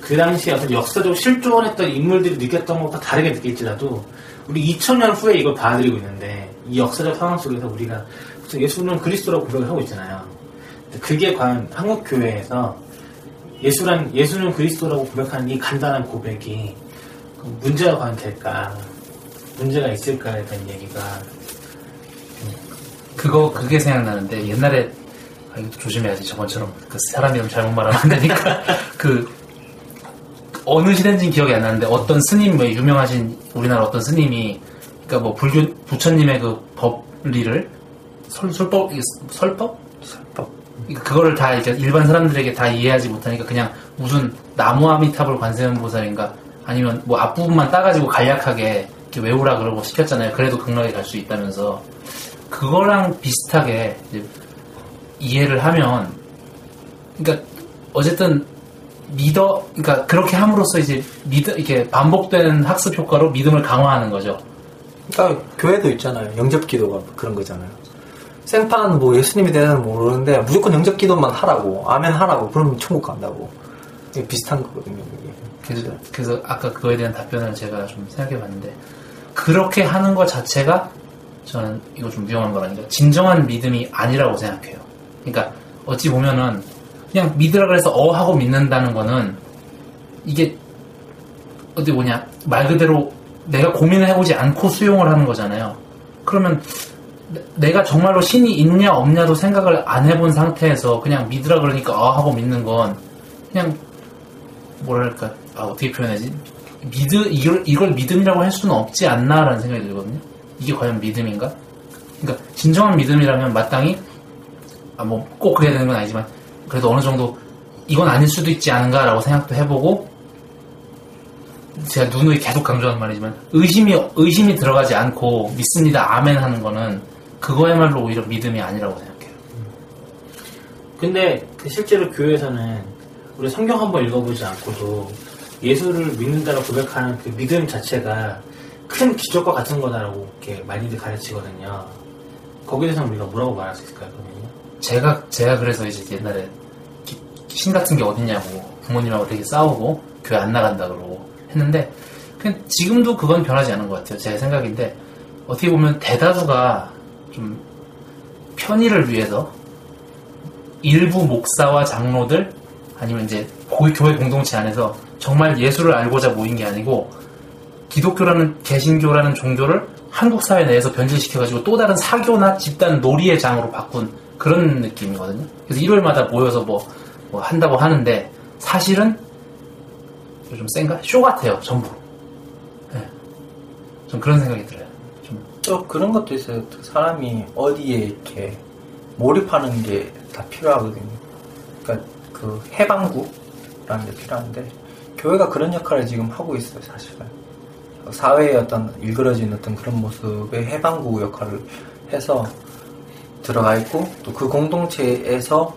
그 당시에 어떤 역사적으로 실존했던 인물들이 느꼈던 것과 다르게 느낄지라도 우리 2000년 후에 이걸 받아들이고 있는데 이 역사적 상황 속에서 우리가 예수는 그리스도라고 고백을 하고 있잖아요. 그게 과연 한국 교회에서 예수란 예수는 그리스도라고 고백하는 이 간단한 고백이 과연 될까? 문제가 있을까에 대한 얘기가 그거 그게 생각나는데 옛날에 아, 이것도 조심해야지. 저번처럼 그 사람 이름 잘못 말하면 안 되니까. 그 어느 시대인지는 기억이 안 나는데 어떤 스님 뭐 유명하신 우리나라 어떤 스님이 그러니까 뭐 불교 부처님의 그 법리를 설, 설법 설법 그거를 다 이제 일반 사람들에게 다 이해하지 못하니까 그냥 무슨 나무 아미타불 관세음보살인가 아니면 뭐 앞부분만 따가지고 간략하게 이렇게 외우라 그러고 시켰잖아요. 그래도 극락에 갈 수 있다면서 그거랑 비슷하게 이해를 하면 그러니까 어쨌든 믿어 그러니까 그렇게 함으로써 이제 믿 이렇게 반복되는 학습 효과로 믿음을 강화하는 거죠. 그러니까 교회도 있잖아요. 영접 기도가 그런 거잖아요. 생판 뭐 예수님에 대해서는 모르는데 무조건 영접 기도만 하라고 아멘 하라고 그러면 천국 간다고 이게 비슷한 거거든요. 그게. 그래서, 그래서 아까 그거에 대한 답변을 제가 좀 생각해 봤는데 그렇게 하는 것 자체가 저는 이거 좀 위험한 거라니까 진정한 믿음이 아니라고 생각해요. 그러니까 어찌 보면은 그냥 믿으라 그래서 어 하고 믿는다는 거는 이게 어디 뭐냐 말 그대로 내가 고민을 해보지 않고 수용을 하는 거잖아요. 그러면 내- 내가 정말로 신이 있냐 없냐도 생각을 안 해본 상태에서 그냥 믿으라 그러니까 어 하고 믿는 건 그냥 뭐랄까 아 어떻게 표현하지 믿음 이걸 이걸 믿음이라고 할 수는 없지 않나라는 생각이 들거든요. 이게 과연 믿음인가? 그러니까 진정한 믿음이라면 마땅히 아 뭐 꼭 그래야 되는 건 아니지만 그래도 어느 정도 이건 아닐 수도 있지 않은가라고 생각도 해보고 제가 누누이 계속 강조하는 말이지만 의심이 의심이 들어가지 않고 믿습니다 아멘 하는 거는 그거야말로 오히려 믿음이 아니라고 생각해요. 근데 그 실제로 교회에서는 우리 성경 한번 읽어보지 않고도 예수를 믿는다고 고백하는 그 믿음 자체가 큰 기적과 같은 거다라고 이렇게 많이들 가르치거든요. 거기에 대해서 우리가 뭐라고 말할 수 있을까요, 그러면요? 제가 제가 그래서 이제 옛날에 기- 신 같은 게 어딨냐고 부모님하고 되게 싸우고 교회 안 나간다 그러고 했는데 그냥 지금도 그건 변하지 않은 것 같아요. 제 생각인데 어떻게 보면 대다수가 좀 편의를 위해서 일부 목사와 장로들 아니면 이제 고- 교회 공동체 안에서 정말 예수를 알고자 모인 게 아니고 기독교라는 개신교라는 종교를 한국 사회 내에서 변질시켜가지고 또 다른 사교나 집단 놀이의 장으로 바꾼 그런 느낌이거든요. 그래서 일요일마다 모여서 뭐, 뭐 한다고 하는데 사실은 좀 센가? 쇼 같아요, 전부. 예. 좀 그런 생각이 들어요. 좀또 그런 것도 있어요. 또 사람이 어디에 이렇게 몰입하는 게 다 필요하거든요. 그러니까 그 해방구라는 게 필요한데 교회가 그런 역할을 지금 하고 있어요, 사실은. 사회의 어떤 일그러진 어떤 그런 모습의 해방구 역할을 해서 들어가 있고 또 그 공동체에서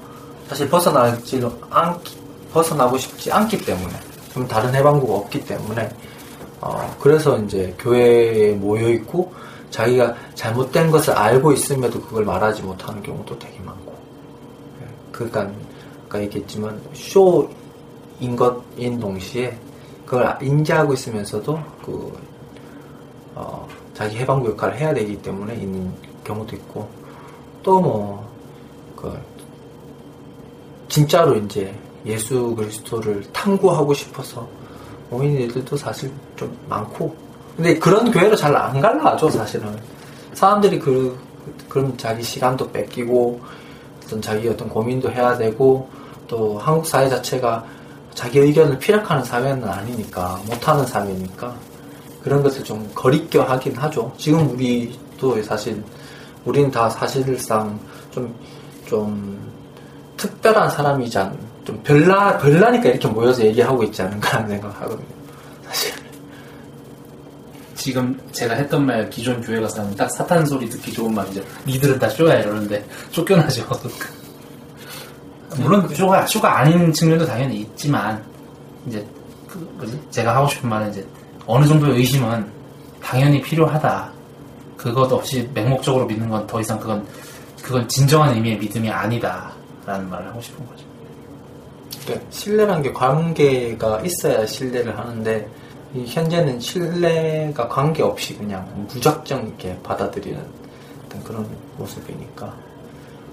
사실 벗어나지 않기, 벗어나고 싶지 않기 때문에 좀 다른 해방구가 없기 때문에 어, 그래서 이제 교회에 모여 있고 자기가 잘못된 것을 알고 있음에도 그걸 말하지 못하는 경우도 되게 많고. 예, 그러니까 아까 얘기했지만 쇼인 것인 동시에 그걸 인지하고 있으면서도 그 어, 자기 해방구 역할을 해야 되기 때문에 있는 경우도 있고. 또뭐그 진짜로 이제 예수 그리스도를 탐구하고 싶어서 모인 애들도 사실 좀 많고 근데 그런 교회로 잘 안 갈라죠 사실은 사람들이 그 그럼 자기 시간도 뺏기고 어떤 자기 어떤 고민도 해야 되고 또 한국 사회 자체가 자기 의견을 피력하는 사회는 아니니까 못하는 사회니까 그런 것을 좀 거리껴 하긴 하죠 지금 우리도 사실 우리는 다 사실상 좀 좀 특별한 사람이지 않, 좀 별나, 별나니까 이렇게 모여서 얘기하고 있지 않은가 하는 생각을 하거든요. 사실. 지금 제가 했던 말 기존 교회 가서 하면 딱 사탄 소리 듣기 좋은 말이죠. 니들은 다 쇼야 이러는데 쫓겨나죠. 물론 쇼가 쇼가 아닌 측면도 당연히 있지만 이제 그 뭐지 제가 하고 싶은 말은 이제 어느 정도의 의심은 당연히 필요하다. 그것 없이 맹목적으로 믿는 건 더 이상 그건 그건 진정한 의미의 믿음이 아니다라는 말을 하고 싶은 거죠. 그러니까 신뢰라는 게 관계가 있어야 신뢰를 하는데 이 현재는 신뢰가 관계없이 그냥 무작정 이렇게 받아들이는 그런 모습이니까.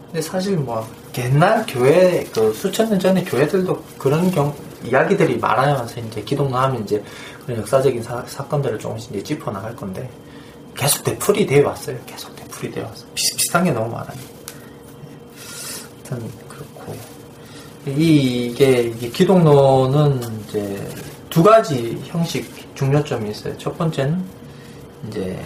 근데 사실 뭐 옛날 교회 그 수천 년 전에 교회들도 그런 경 이야기들이 많아면서 이제 기독로 하면 이제 그런 역사적인 사, 사건들을 조금씩 이제 짚어 나갈 건데 계속 되풀이 되어 왔어요. 계속 되풀이 되어 왔어. 비슷비슷한 게 너무 많아요. 하여튼 그렇고 이게, 이게 기독론은 이제 두 가지 형식 중요점이 있어요. 첫 번째는 이제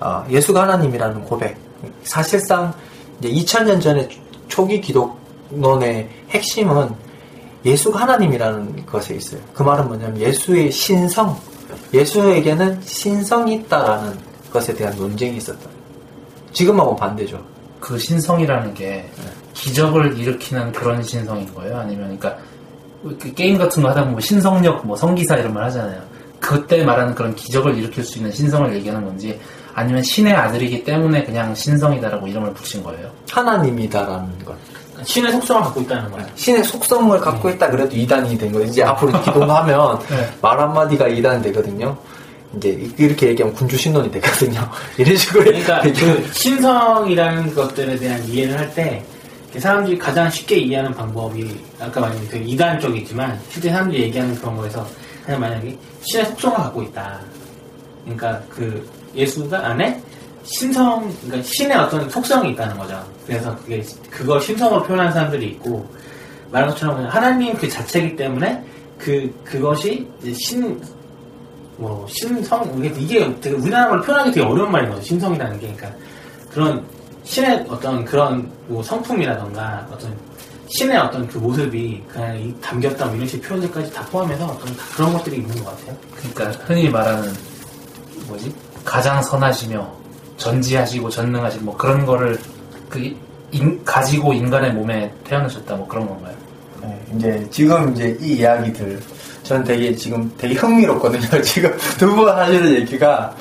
아, 예수가 하나님이라는 고백. 사실상 이제 2000년 전에 초기 기독론의 핵심은 예수가 하나님이라는 것에 있어요. 그 말은 뭐냐면 예수의 신성, 예수에게는 신성이 있다라는 것에 대한 논쟁이 있었다. 지금하고 반대죠. 그 신성이라는 게 기적을 일으키는 그런 신성인 거예요? 아니면 그러니까 그 게임 같은 거 하다 보면 신성력, 뭐 성기사 이런 말 하잖아요. 그때 말하는 그런 기적을 일으킬 수 있는 신성을 얘기하는 건지 아니면 신의 아들이기 때문에 그냥 신성이다라고 이름을 붙인 거예요. 하나님이다라는 것. 신의 속성을 갖고 있다는 거예요. 신의 속성을 갖고 있다 그래도 이단이 된 거예요. 이제 앞으로 기도하면 네. 말 한마디가 이단이 되거든요. 이제 이렇게 얘기하면 군주 신론이 되거든요. 이런 식으로. 그러니까 그 신성이라는 것들에 대한 이해를 할 때 사람들이 가장 쉽게 이해하는 방법이 아까 말한 되게 이단적이지만 실제 사람들이 얘기하는 그런 거에서 그냥 만약에 신의 속성을 갖고 있다. 그러니까 그 예수가 안에 신성, 그러니까 신의 어떤 속성이 있다는 거죠. 그래서 그게 그걸 신성으로 표현하는 사람들이 있고 말한 것처럼 그냥 하나님 그 자체이기 때문에 그 그것이 이제 신, 뭐 신성 이게 되게 우리나라 말로 표현하기 되게 어려운 말인 거죠. 신성이라는 게 그러니까 그런 신의 어떤 그런 뭐 성품이라던가 어떤 신의 어떤 그 모습이 그냥 이 담겼다 뭐 이런 식의 표현들까지 다 포함해서 어떤 다 그런 것들이 있는 것 같아요. 그러니까 흔히 말하는 뭐지 가장 선하시며 전지하시고 전능하시고 뭐 그런 거를 그 인- 가지고 인간의 몸에 태어나셨다 뭐 그런 건가요? 네, 이제 지금 이제 이 이야기들 저는 되게 지금 되게 흥미롭거든요. 지금 두 분 하시는 얘기가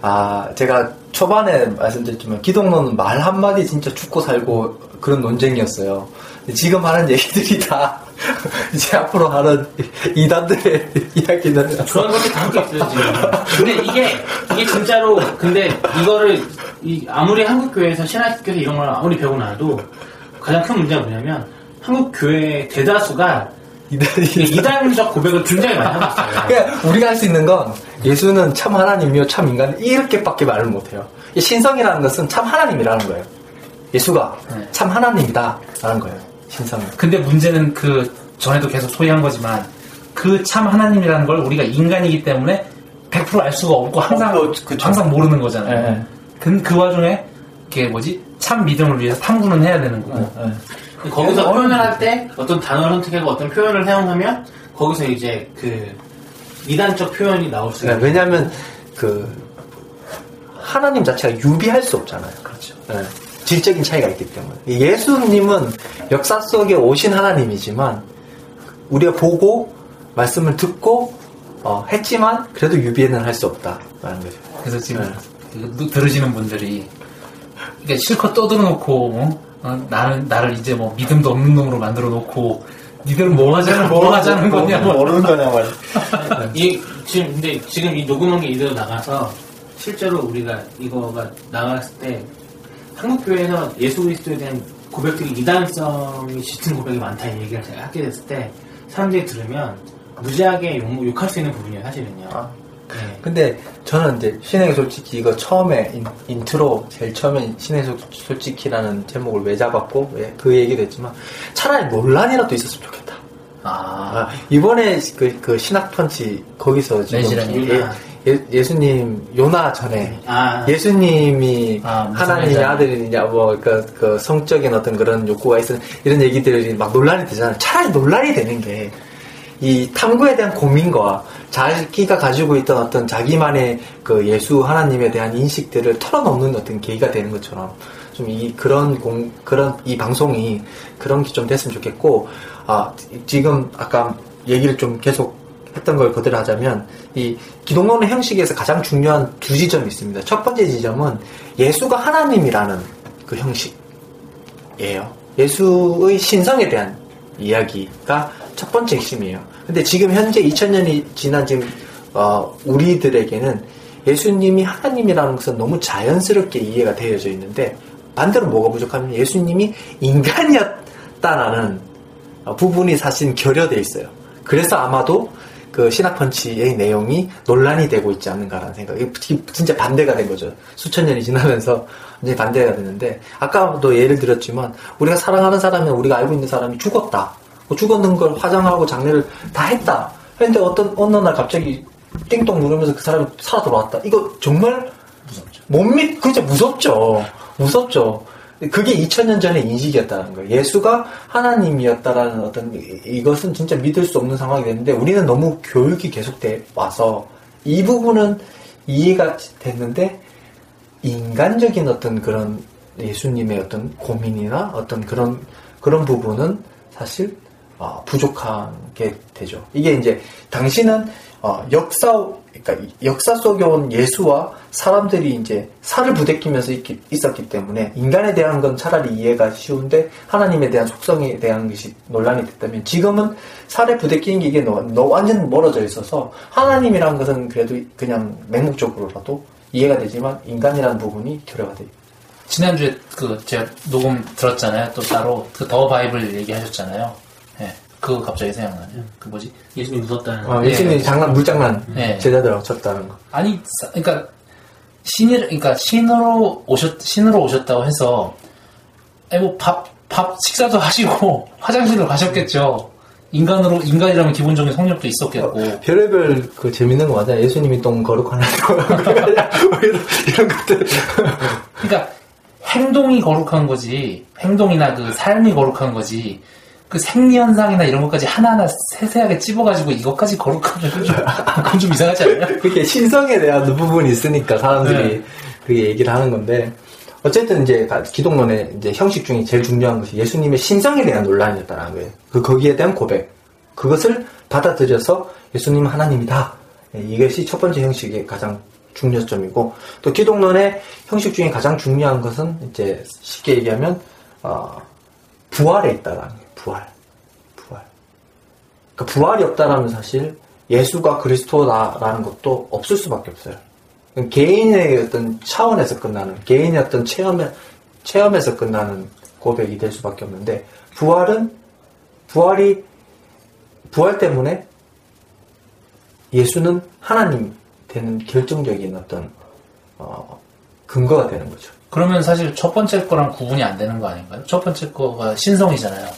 아 제가 초반에 말씀드렸지만 기독론은 말 한마디 진짜 죽고 살고 그런 논쟁이었어요. 지금 하는 얘기들이 다 이제 앞으로 하는 이단들의 이야기는 그런 것들이 다 있어요, 지금. 근데 이게, 이게 진짜로, 근데 이거를, 이 아무리 한국 교회에서, 신학교에서 이런 걸 아무리 배우고 나도 가장 큰 문제가 뭐냐면, 한국 교회 대다수가 이단적 고백을 굉장히 많이 있어요. 그러니까 우리가 할 수 있는 건 예수는 참 하나님이요 참 인간 이렇게밖에 말을 못해요. 이 신성이라는 것은 참 하나님이라는 거예요. 예수가 네. 참 하나님이다라는 거예요. 신성은. 근데 문제는 그 전에도 계속 소개한 거지만 그 참 하나님이라는 걸 우리가 인간이기 때문에 100%알 수가 없고 항상 어, 그쵸. 항상 모르는 거잖아요. 네. 그, 그 와중에 그게 뭐지 참 믿음을 위해서 탐구는 해야 되는 거고. 거기서 표현을 할 때 어떤 단어를 선택하고 어떤 표현을 사용하면 거기서 이제 그 이단적 표현이 나올 수 있는 네, 왜냐하면 그 하나님 자체가 유비할 수 없잖아요. 그렇죠. 질적인 차이가 있기 때문에 예수님은 역사 속에 오신 하나님이지만 우리가 보고 말씀을 듣고 어, 했지만 그래도 유비는 할 수 없다라는 거죠. 그래서 지금 네. 그 들으시는 분들이 그러니까 실컷 떠들어놓고 어? 어, 나는 나를 이제 뭐 믿음도 없는 놈으로 만들어 놓고 니들은 뭐 하자는 뭐 하자는 거냐 뭐. 모르는 거냐 말. 이 지금 근데 지금 이 녹음한 게 이대로 나가서 실제로 우리가 이거가 나갔을 때 한국 교회에서 예수 그리스도에 대한 고백들이 이단성이 짙은 고백이 많다 이 얘기를 제가 하게 됐을 때 사람들이 들으면 무지하게 욕, 욕할 수 있는 부분이에요 사실은요. 아. 네. 근데 저는 이제 신의 솔직히 이거 처음에 인, 트로 제일 처음에 신의 솔- 솔직히라는 제목을 왜 잡았고 왜 그 얘기도 했지만 차라리 논란이라도 있었으면 좋겠다. 아, 아, 이번에 그, 그 신학펀치 거기서 지금. 예, 예, 수님 요나 전에 아 예수님이 아, 하나님의 아들이냐 뭐 그, 그 성적인 어떤 그런 욕구가 있는 이런 얘기들이 막 논란이 되잖아요. 차라리 논란이 되는 게 이 탐구에 대한 고민과 자기가 가지고 있던 어떤 자기만의 그 예수 하나님에 대한 인식들을 털어놓는 어떤 계기가 되는 것처럼 좀 이 그런 공 그런 이 방송이 그런 게 좀 됐으면 좋겠고 아 지금 아까 얘기를 좀 계속 했던 걸 그대로 하자면 이 기독론의 형식에서 가장 중요한 두 지점이 있습니다. 첫 번째 지점은 예수가 하나님이라는 그 형식이에요. 예수의 신성에 대한 이야기가 첫 번째 핵심이에요. 근데 지금 현재 2000년이 지난 지금 어, 우리들에게는 예수님이 하나님이라는 것은 너무 자연스럽게 이해가 되어져 있는데 반대로 뭐가 부족하면 예수님이 인간이었다라는 어, 부분이 사실 결여돼 있어요. 그래서 아마도 그 신학펀치의 내용이 논란이 되고 있지 않는가라는 생각. 이 진짜 반대가 된 거죠. 수천 년이 지나면서 이제 반대가 됐는데 아까도 예를 들었지만 우리가 사랑하는 사람이 우리가 알고 있는 사람이 죽었다. 뭐 죽었는 걸 화장하고 장례를 다 했다. 그런데 어떤 어느 날 갑자기 띵동 누르면서 그 사람이 살아 돌아왔다. 이거 정말 무섭죠. 못 믿, 그죠 무섭죠. 무섭죠. 그게 2000년 전의 인식이었다는 거예요. 예수가 하나님이었다라는 어떤 이- 이것은 진짜 믿을 수 없는 상황이 됐는데 우리는 너무 교육이 계속돼 와서 이 부분은 이해가 됐는데 인간적인 어떤 그런 예수님의 어떤 고민이나 어떤 그런 그런 부분은 사실 어, 부족한 게 되죠. 이게 이제 당신은 어, 역사 그러니까 이 역사 속에 온 예수와 사람들이 이제 살을 부대끼면서 있기, 있었기 때문에 인간에 대한 건 차라리 이해가 쉬운데 하나님에 대한 속성에 대한 것이 논란이 됐다면 지금은 살에 부대끼는 게 이게 너, 너 완전 멀어져 있어서 하나님이라는 것은 그래도 그냥 맹목적으로라도 이해가 되지만 인간이라는 부분이 결여가 돼. 지난주에 그 제가 녹음 들었잖아요. 또 따로 그 더 바이블 얘기하셨잖아요. 예. 그거 갑자기 생각나네요. 그 뭐지? 예수님 무섭다는 아, 예. 예수님이 장난 물장난 예. 제자들하고 쳤다는 거. 아니, 사- 그러니까 신이 그러니까 신으로 오셨 신으로 오셨다고 해서 아니 뭐밥 밥 식사도 하시고 화장실도 가셨겠죠. 인간으로 인간이라면 기본적인 성욕도 있었겠고. 별의별 그 재밌는 거 맞아요. 예수님이 똥 거룩하는 거 뭐 이런, 이런 것들. 그러니까 행동이 거룩한 거지 행동이나 그 삶이 거룩한 거지 그 생리현상이나 이런 것까지 하나하나 세세하게 찝어가지고 이것까지 거룩하면 좀, 그건 좀 이상하지 않나요? 그렇게 신성에 대한 부분이 있으니까 사람들이 네. 그 얘기를 하는 건데 어쨌든 이제 기독론의 이제 형식 중에 제일 중요한 것이 예수님의 신성에 대한 논란이었다는 거예요. 그 거기에 대한 고백. 그것을 받아들여서 예수님은 하나님이다. 예, 이것이 첫 번째 형식의 가장 중요점이고 또 기독론의 형식 중에 가장 중요한 것은 이제 쉽게 얘기하면 어, 부활에 있다라는 거예요. 부활. 부활. 그러니까 부활이 없다라면 사실 예수가 그리스도다라는 것도 없을 수밖에 없어요. 개인의 어떤 차원에서 끝나는 개인의 어떤 체험에 체험에서 끝나는 고백이 될 수밖에 없는데 부활은 부활이 부활 때문에 예수는 하나님 되는 결정적인 어떤 어, 근거가 되는 거죠. 그러면 사실 첫 번째 거랑 구분이 안 되는 거 아닌가요? 첫 번째 거가 신성이잖아요.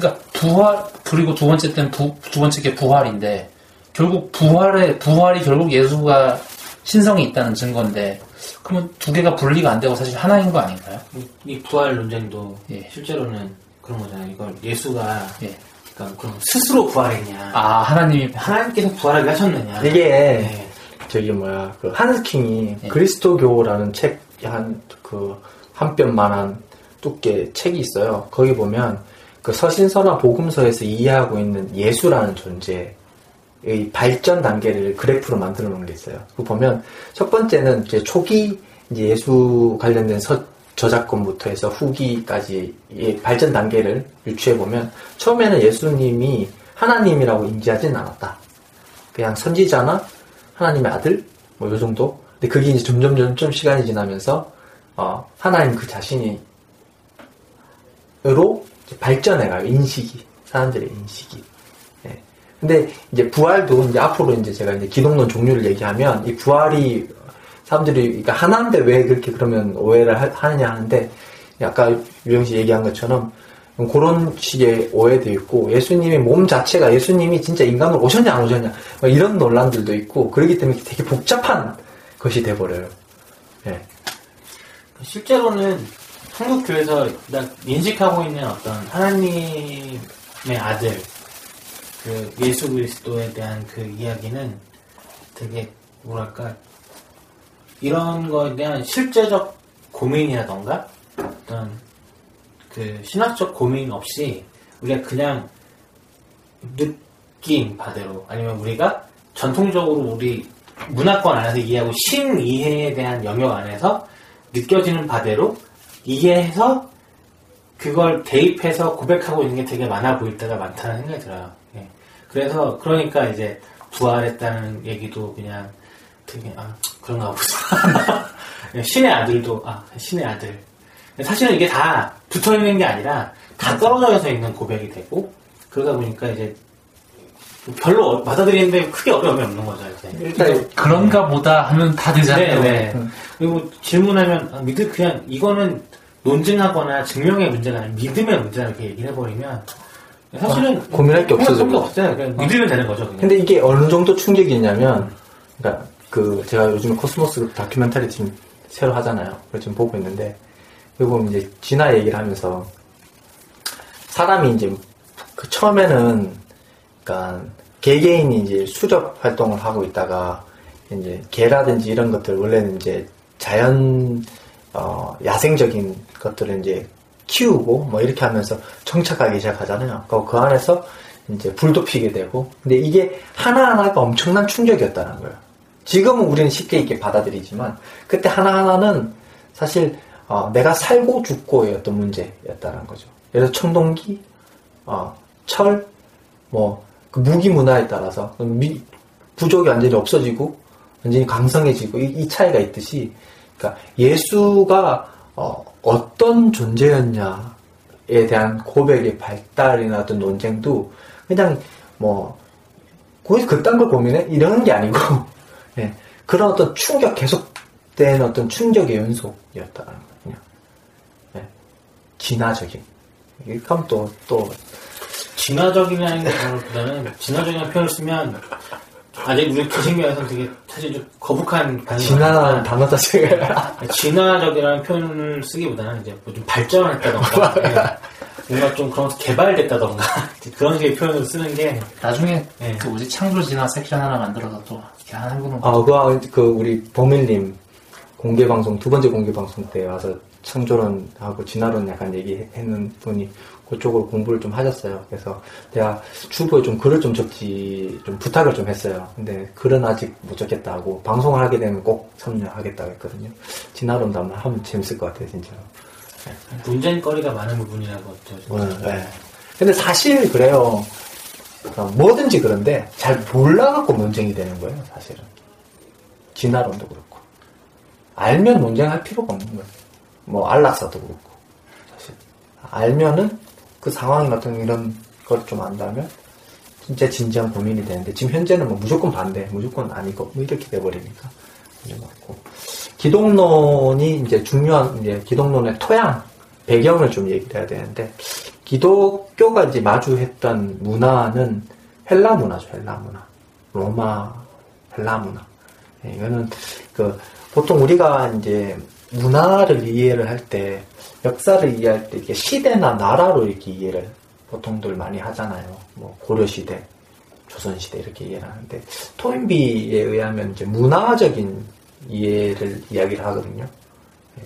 그러니까 부활 그리고 두 번째 때는 부, 두 번째 게 부활인데 결국 부활에 부활이 결국 예수가 신성이 있다는 증거인데 그러면 두 개가 분리가 안 되고 사실 하나인 거 아닌가요? 이, 이 부활 논쟁도 예. 실제로는 그런 거잖아요. 이걸 예수가 예. 그러니까 그럼 스스로 부활했냐? 아 하나님이 하나님께서 부활하게 하셨느냐? 이게 네. 저기 뭐야 그 한스킹이 예. 그리스도교라는 책 한 그 한 뼘만한 두께 책이 있어요. 거기 보면 그 서신서나 복음서에서 이해하고 있는 예수라는 존재의 발전 단계를 그래프로 만들어 놓은 게 있어요. 그 보면 첫 번째는 이제 초기 이제 예수 관련된 서, 저작권부터 해서 후기까지 이 발전 단계를 유추해 보면 처음에는 예수님이 하나님이라고 인지하진 않았다. 그냥 선지자나 하나님의 아들 뭐 요 정도. 근데 그게 이제 점점 점점 시간이 지나면서 어, 하나님 그 자신이 으로 이제 발전해가요 인식이 사람들의 인식이. 예. 근데 이제 부활도 이제 앞으로 이제 제가 이제 기독론 종류를 얘기하면 이 부활이 사람들이 그러니까 하나인데 왜 그렇게 그러면 오해를 하, 느냐 하는데 아까 유영 씨 얘기한 것처럼 그런 식의 오해도 있고 예수님의 몸 자체가 예수님이 진짜 인간으로 오셨냐 안 오셨냐 뭐 이런 논란들도 있고 그렇기 때문에 되게 복잡한 것이 돼버려요. 예. 실제로는 한국 교회에서 나 인식하고 있는 어떤 하나님의 아들 그 예수 그리스도에 대한 그 이야기는 되게 뭐랄까 이런 거에 대한 실제적 고민이라던가 어떤 그 신학적 고민 없이 우리가 그냥 느낌 바대로 아니면 우리가 전통적으로 우리 문화권 안에서 이해하고 신이해에 대한 영역 안에서 느껴지는 바대로 이해해서 그걸 대입해서 고백하고 있는 게 되게 많아 보일 때가 많다는 생각이 들어요. 예. 그래서 그러니까 이제 부활했다는 얘기도 그냥 되게 아 그런가 보다. 예, 신의 아들도 아 신의 아들. 사실은 이게 다 붙어 있는 게 아니라 다 떨어져서 있는 고백이 되고 그러다 보니까 이제 별로 받아들이는데 크게 어려움이 없는 거죠 이제. 일단 그런가 보다 하면 다 되잖아요. 네, 네. 그리고 질문하면 아, 믿을 그냥 이거는 논증하거나 증명의 문제가 아니라 믿음의 문제다 이렇게 얘기를 해버리면 사실은 아, 고민할 게 없어져. 고민할 게 없어요. 그냥 믿으면 되는 거죠. 그냥. 근데 이게 어느 정도 충격이냐면, 그러니까 그 제가 요즘 코스모스 다큐멘터리 지금 새로 하잖아요. 그걸 지금 보고 있는데, 그리고 이제 진화 얘기를 하면서 사람이 이제 그 처음에는 그러니까 개개인이 이제 수렵 활동을 하고 있다가 이제 개라든지 이런 것들 원래는 이제 자연 어, 야생적인 것들을 이제 키우고 뭐 이렇게 하면서 정착하기 시작하잖아요. 그그 안에서 이제 불도 피게 되고 근데 이게 하나하나가 엄청난 충격이었다는 거예요. 지금은 우리는 쉽게 이렇게 받아들이지만 그때 하나하나는 사실 어, 내가 살고 죽고의 어떤 문제였다는 거죠. 들어 청동기, 어, 철, 뭐, 그 무기 문화에 따라서 미- 부족이 완전히 없어지고 완전히 강성해지고 이, 이 차이가 있듯이 그러니까 예수가 어, 어떤 존재였냐에 대한 고백의 발달이나 어떤 논쟁도 그냥 뭐 거기서 그딴 걸 고민해? 이러는 게 아니고 예, 그런 어떤 충격 계속된 어떤 충격의 연속이었다는 거예요. 예, 진화적인. 하면 또, 또 진화적이라는 게 보다는 진화적인 표현을 쓰면 아직 우리 교생님에서 되게 사실 좀 거북한 진화라는 많지만 단어 자체가 진화적이라는 표현을 쓰기보다는 이제 뭐 좀 발전했다던가 예. 뭔가 좀 그런 개발됐다던가 그런 식의 표현을 쓰는 게 나중에 네. 그 뭐지 창조 진화 섹션 하나 만들어서 또 이렇게 한 분은 아, 그, 그, 우리 보밀님 공개 방송, 두 번째 공개 방송 때 와서 창조론하고 진화론 약간 얘기했는 분이 그쪽으로 공부를 좀 하셨어요. 그래서 내가 주부에 좀 글을 좀 적지, 좀 부탁을 좀 했어요. 근데 글은 아직 못 적겠다고 방송을 하게 되면 꼭 참여하겠다고 했거든요. 진화론도 한번 하면 재밌을 것 같아요, 진짜로. 논쟁거리가 많은 부분이라고 저- 오늘, 네. 근데 사실 그래요. 그러니까 뭐든지 그런데 잘 몰라갖고 논쟁이 되는 거예요, 사실은. 진화론도 그렇고. 알면 논쟁할 필요가 없는 거예요. 뭐, 안락사도 그렇고. 사실. 알면은 그 상황이 어떤 이런 걸 좀 안다면 진짜 진지한 고민이 되는데 지금 현재는 뭐 무조건 반대, 무조건 아니고 뭐 이렇게 돼버리니까. 맞고. 기독론이 이제 중요한 이제 기독론의 토양, 배경을 좀 얘기를 해야 되는데 기독교가 이제 마주했던 문화는 헬라 문화죠, 헬라 문화. 로마 헬라 문화. 예, 이거는 그 보통 우리가 이제 문화를 이해를 할 때 역사를 이해할 때 이게 시대나 나라로 이렇게 이해를 보통들 많이 하잖아요. 뭐 고려 시대, 조선 시대 이렇게 이해를 하는데 토인비에 의하면 이제 문화적인 이해를 이야기를 하거든요. 예,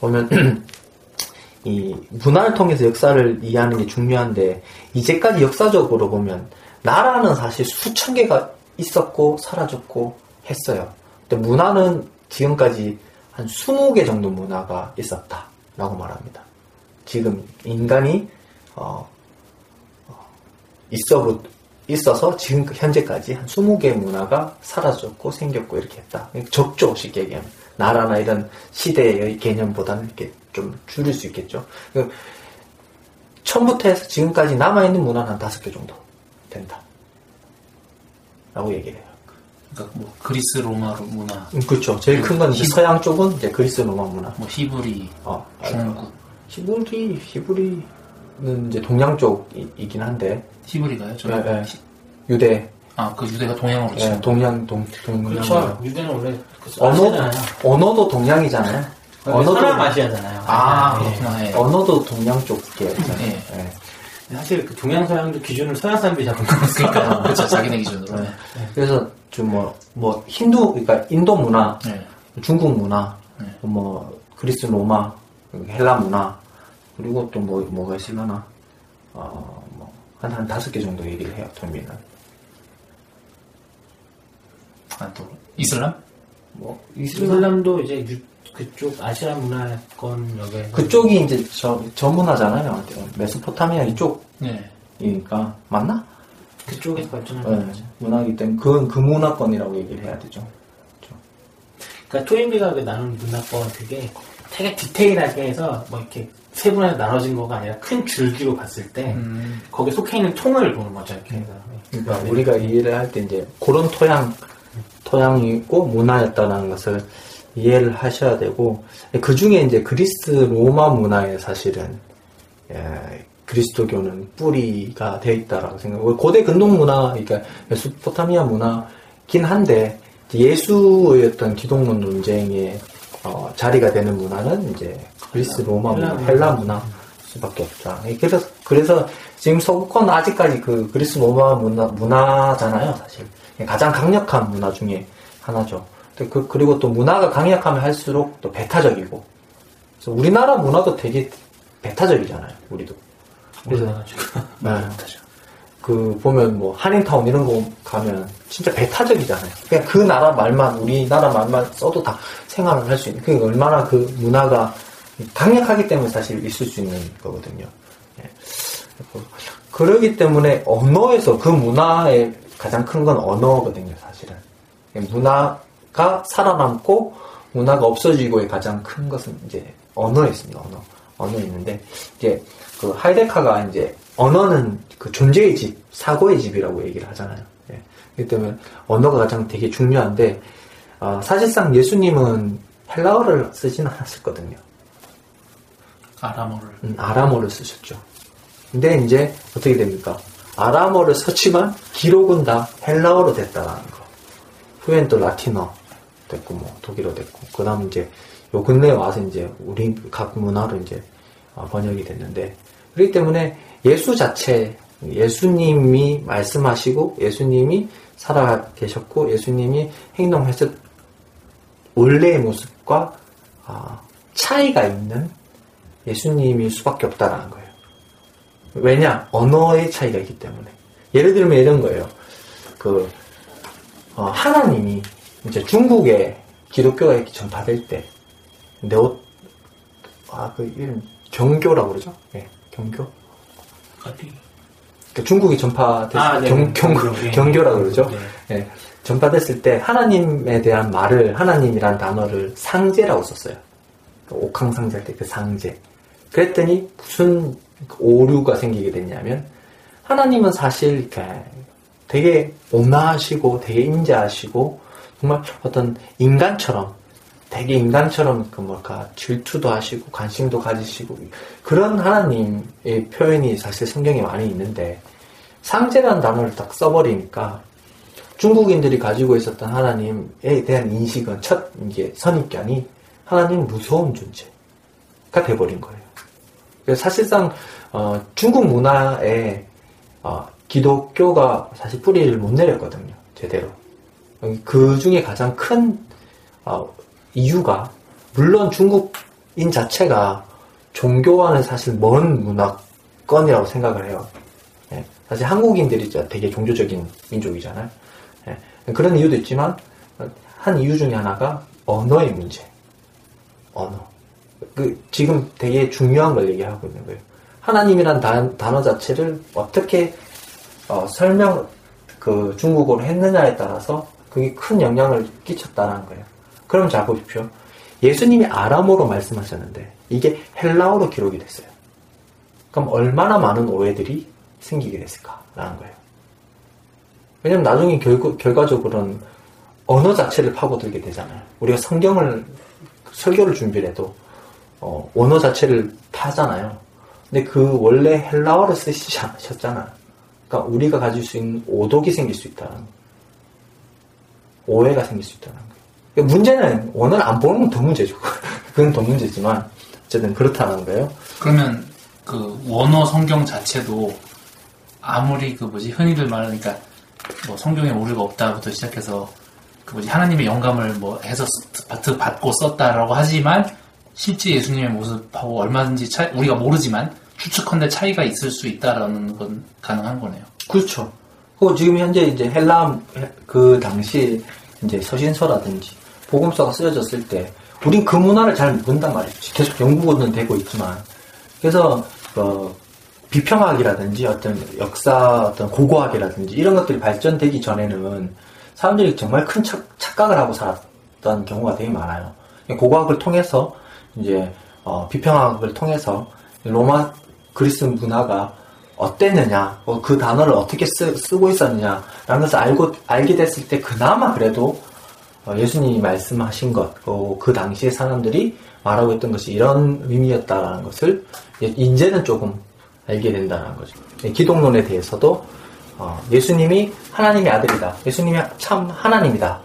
보면 이 문화를 통해서 역사를 이해하는 게 중요한데 이제까지 역사적으로 보면 나라는 사실 수천 개가 있었고 사라졌고 했어요. 근데 문화는 지금까지 한 20개 정도 문화가 있었다라고 말합니다. 지금 인간이 어, 어, 있어 있어서 지금 현재까지 한 20개 문화가 사라졌고 생겼고 이렇게 했다. 적죠 쉽게 얘기하면 나라나 이런 시대의 개념보다는 이렇게 좀 줄일 수 있겠죠. 그 처음부터 해서 지금까지 남아있는 문화는 한 다섯 개 정도 된다. 라고 얘기를 해요. 그러니까 뭐 그리스 로마 문화, 음, 그렇죠. 제일 큰건 서양 쪽은 이제 그리스 로마 문화. 뭐 히브리, 어, 중국, 히브리, 히브리는 이제 동양 쪽이긴 한데, 히브리가요? 저 예, 예. 유대, 아 그 유대가 동양으로 예, 치면 동양, 동, 동양. 그렇죠. 유대는 원래 그 언어, 아시잖아요. 언어도 동양이잖아요. 언어도 언어도, 사람 아시아잖아요. 아 예. 그렇구나. 예. 언어도 동양 쪽 계열이잖아요. 예. 예. 사실 그 동양 서양도 기준을 서양 사람들이 잡은 거니까. 그렇죠 자기네 기준으로. 네. 그래서 좀 뭐, 뭐, 힌두, 그러니까 인도 문화, 네. 중국 문화, 네. 뭐, 그리스 로마, 헬라 문화, 그리고 또 뭐, 뭐가 있을라나, 어, 뭐, 한, 한 다섯 개 정도 얘기를 해요, 토미는. 아또 이슬람? 뭐, 이슬람, 이슬람 도 이제 유- 그쪽 아시아 문화권 역에 그쪽이 이제 저, 저 문화잖아요. 메소포타미아 네. 이쪽이니까, 맞나? 그쪽에서 발전한 네, 거죠. 문화이기 때문에, 그, 그 문화권이라고 얘기를 해야 되죠. 그러니까 토인비가 그 나눈 문화권 그게 되게 디테일하게 해서 뭐 이렇게 세 분야로 나눠진 거가 아니라 큰 줄기로 봤을 때 음. 거기에 속해 있는 통을 보는 거죠. 이렇게 해서. 그러니까 우리가 이해를 할 때 이제 그런 토양, 토양이 있고 문화였다는 것을 이해를 하셔야 되고 그 중에 이제 그리스 로마 문화에 사실은 예, 그리스도교는 뿌리가 돼 있다라고 생각하고 고대 근동 문화, 그러니까 메소포타미아 문화긴 한데 예수의 어떤 기독론 논쟁에 어, 자리가 되는 문화는 이제 그리스 로마 문화, 헬라 문화 수밖에 없다. 그래서 그래서 지금 서구권 아직까지 그 그리스 로마 문화 문화잖아요, 사실 가장 강력한 문화 중에 하나죠. 그 그리고 또 문화가 강력하면 할수록 또 배타적이고. 그래서 우리나라 문화도 되게 배타적이잖아요, 우리도. 그래서 네. 그 보면 뭐 한인타운 이런 거 가면 진짜 배타적이잖아요. 그냥 그 나라 말만 우리나라 말만 써도 다 생활을 할 수 있는. 그게 얼마나 그 문화가 강력하기 때문에 사실 있을 수 있는 거거든요. 예. 그러기 때문에 언어에서 그 문화의 가장 큰 건 언어거든요, 사실은. 문화가 살아남고 문화가 없어지고의 가장 큰 것은 이제 언어에 있습니다, 언어. 언어에 있는데, 이제 그 하이데카가 이제 언어는 그 존재의 집, 사고의 집이라고 얘기를 하잖아요. 예. 그렇기 때문에 언어가 가장 되게 중요한데, 어, 사실상 예수님은 헬라어를 쓰지는 않았었거든요. 아람어를. 음, 아람어를 쓰셨죠. 근데 이제 어떻게 됩니까? 아람어를 썼지만 기록은 다 헬라어로 됐다라는 거. 후엔 또 라틴어 됐고 뭐 독일어 됐고 그다음 이제 요 근래에 와서 이제 우리 각 문화로 이제 어, 번역이 됐는데 그렇기 때문에 예수 자체 예수님이 말씀하시고 예수님이 살아 계셨고 예수님이 행동했을 원래의 모습과 아, 차이가 있는 예수님일 수밖에 없다라는 거예요. 왜냐 언어의 차이가 있기 때문에 예를 들면 이런 거예요. 그 어, 하나님이 이제 중국에 기독교가 이렇게 전파될 때 네오 아그 이름 경교라고 그러죠? 예, 경교. 어디? 그러니까 중국이 전파됐을 아, 때 네. 경, 경, 경교, 예. 경교라고 그러죠? 네. 예, 전파됐을 때 하나님에 대한 말을 하나님이란 단어를 상제라고 썼어요. 그러니까 옥황상제 할 때 그 상제. 그랬더니 무슨 오류가 생기게 됐냐면 하나님은 사실 이렇게 되게 온화하시고 되게 인자하시고 정말 어떤 인간처럼 되게 인간처럼 그 뭘까 질투도 하시고 관심도 가지시고 그런 하나님의 표현이 사실 성경에 많이 있는데 상제라는 단어를 딱 써버리니까 중국인들이 가지고 있었던 하나님에 대한 인식은 첫 이게 선입견이 하나님 무서운 존재가 돼버린 거예요. 그래서 사실상 어, 중국 문화에 어, 기독교가 사실 뿌리를 못 내렸거든요. 제대로. 그 중에 가장 큰 어, 이유가 물론 중국인 자체가 종교와는 사실 먼 문화권이라고 생각을 해요. 예, 사실 한국인들이 되게 종교적인 민족이잖아요. 예, 그런 이유도 있지만 한 이유 중에 하나가 언어의 문제. 언어. 그 지금 되게 중요한 걸 얘기하고 있는 거예요. 하나님이란 단, 단어 자체를 어떻게 어, 설명 그 중국어로 했느냐에 따라서 그게 큰 영향을 끼쳤다는 거예요. 그럼 잘 보십시오. 예수님이 아람어로 말씀하셨는데 이게 헬라어로 기록이 됐어요. 그럼 얼마나 많은 오해들이 생기게 됐을까라는 거예요. 왜냐면 나중에 결국, 결과적으로는 언어 자체를 파고들게 되잖아요. 우리가 성경을, 설교를 준비를 해도, 어, 언어 자체를 파잖아요. 근데 그 원래 헬라어로 쓰시지 않으셨잖아요. 그러니까 우리가 가질 수 있는 오독이 생길 수 있다는. 오해가 생길 수 있다는. 그러니까 문제는 원어를 안 보는 건 더 문제죠. 그건 더 문제지만, 어쨌든 그렇다는 거예요. 그러면 그 원어 성경 자체도 아무리 그 뭐지 흔히들 말하니까 뭐 성경에 오류가 없다부터 시작해서 그 뭐지 하나님의 영감을 뭐 해서 쓰- 받- 받고 썼다라고 하지만 실제 예수님의 모습하고 얼마든지 차 우리가 모르지만 추측컨대 차이가 있을 수 있다라는 건 가능한 거네요. 그렇죠. 그리고 지금 현재 이제 헬라 그 당시 이제 서신서라든지 복음서가 쓰여졌을 때 우린 그 문화를 잘 모른단 말이죠. 계속 연구는 되고 있지만 그래서 어, 비평학이라든지 어떤 역사 어떤 고고학이라든지 이런 것들이 발전되기 전에는 사람들이 정말 큰 착, 착각을 하고 살았던 경우가 되게 많아요. 고고학을 통해서 이제 어, 비평학을 통해서 로마 그리스 문화가 어땠느냐, 어, 그 단어를 어떻게 쓰, 고 있었느냐라는 것을 알고 알게 됐을 때 그나마 그래도 어, 예수님이 말씀하신 것, 어, 그 당시에 사람들이 말하고 있던 것이 이런 의미였다라는 것을 이제 이제는 조금 알게 된다는 거죠. 예, 기독론에 대해서도 어, 예수님이 하나님의 아들이다. 예수님이 참 하나님이다.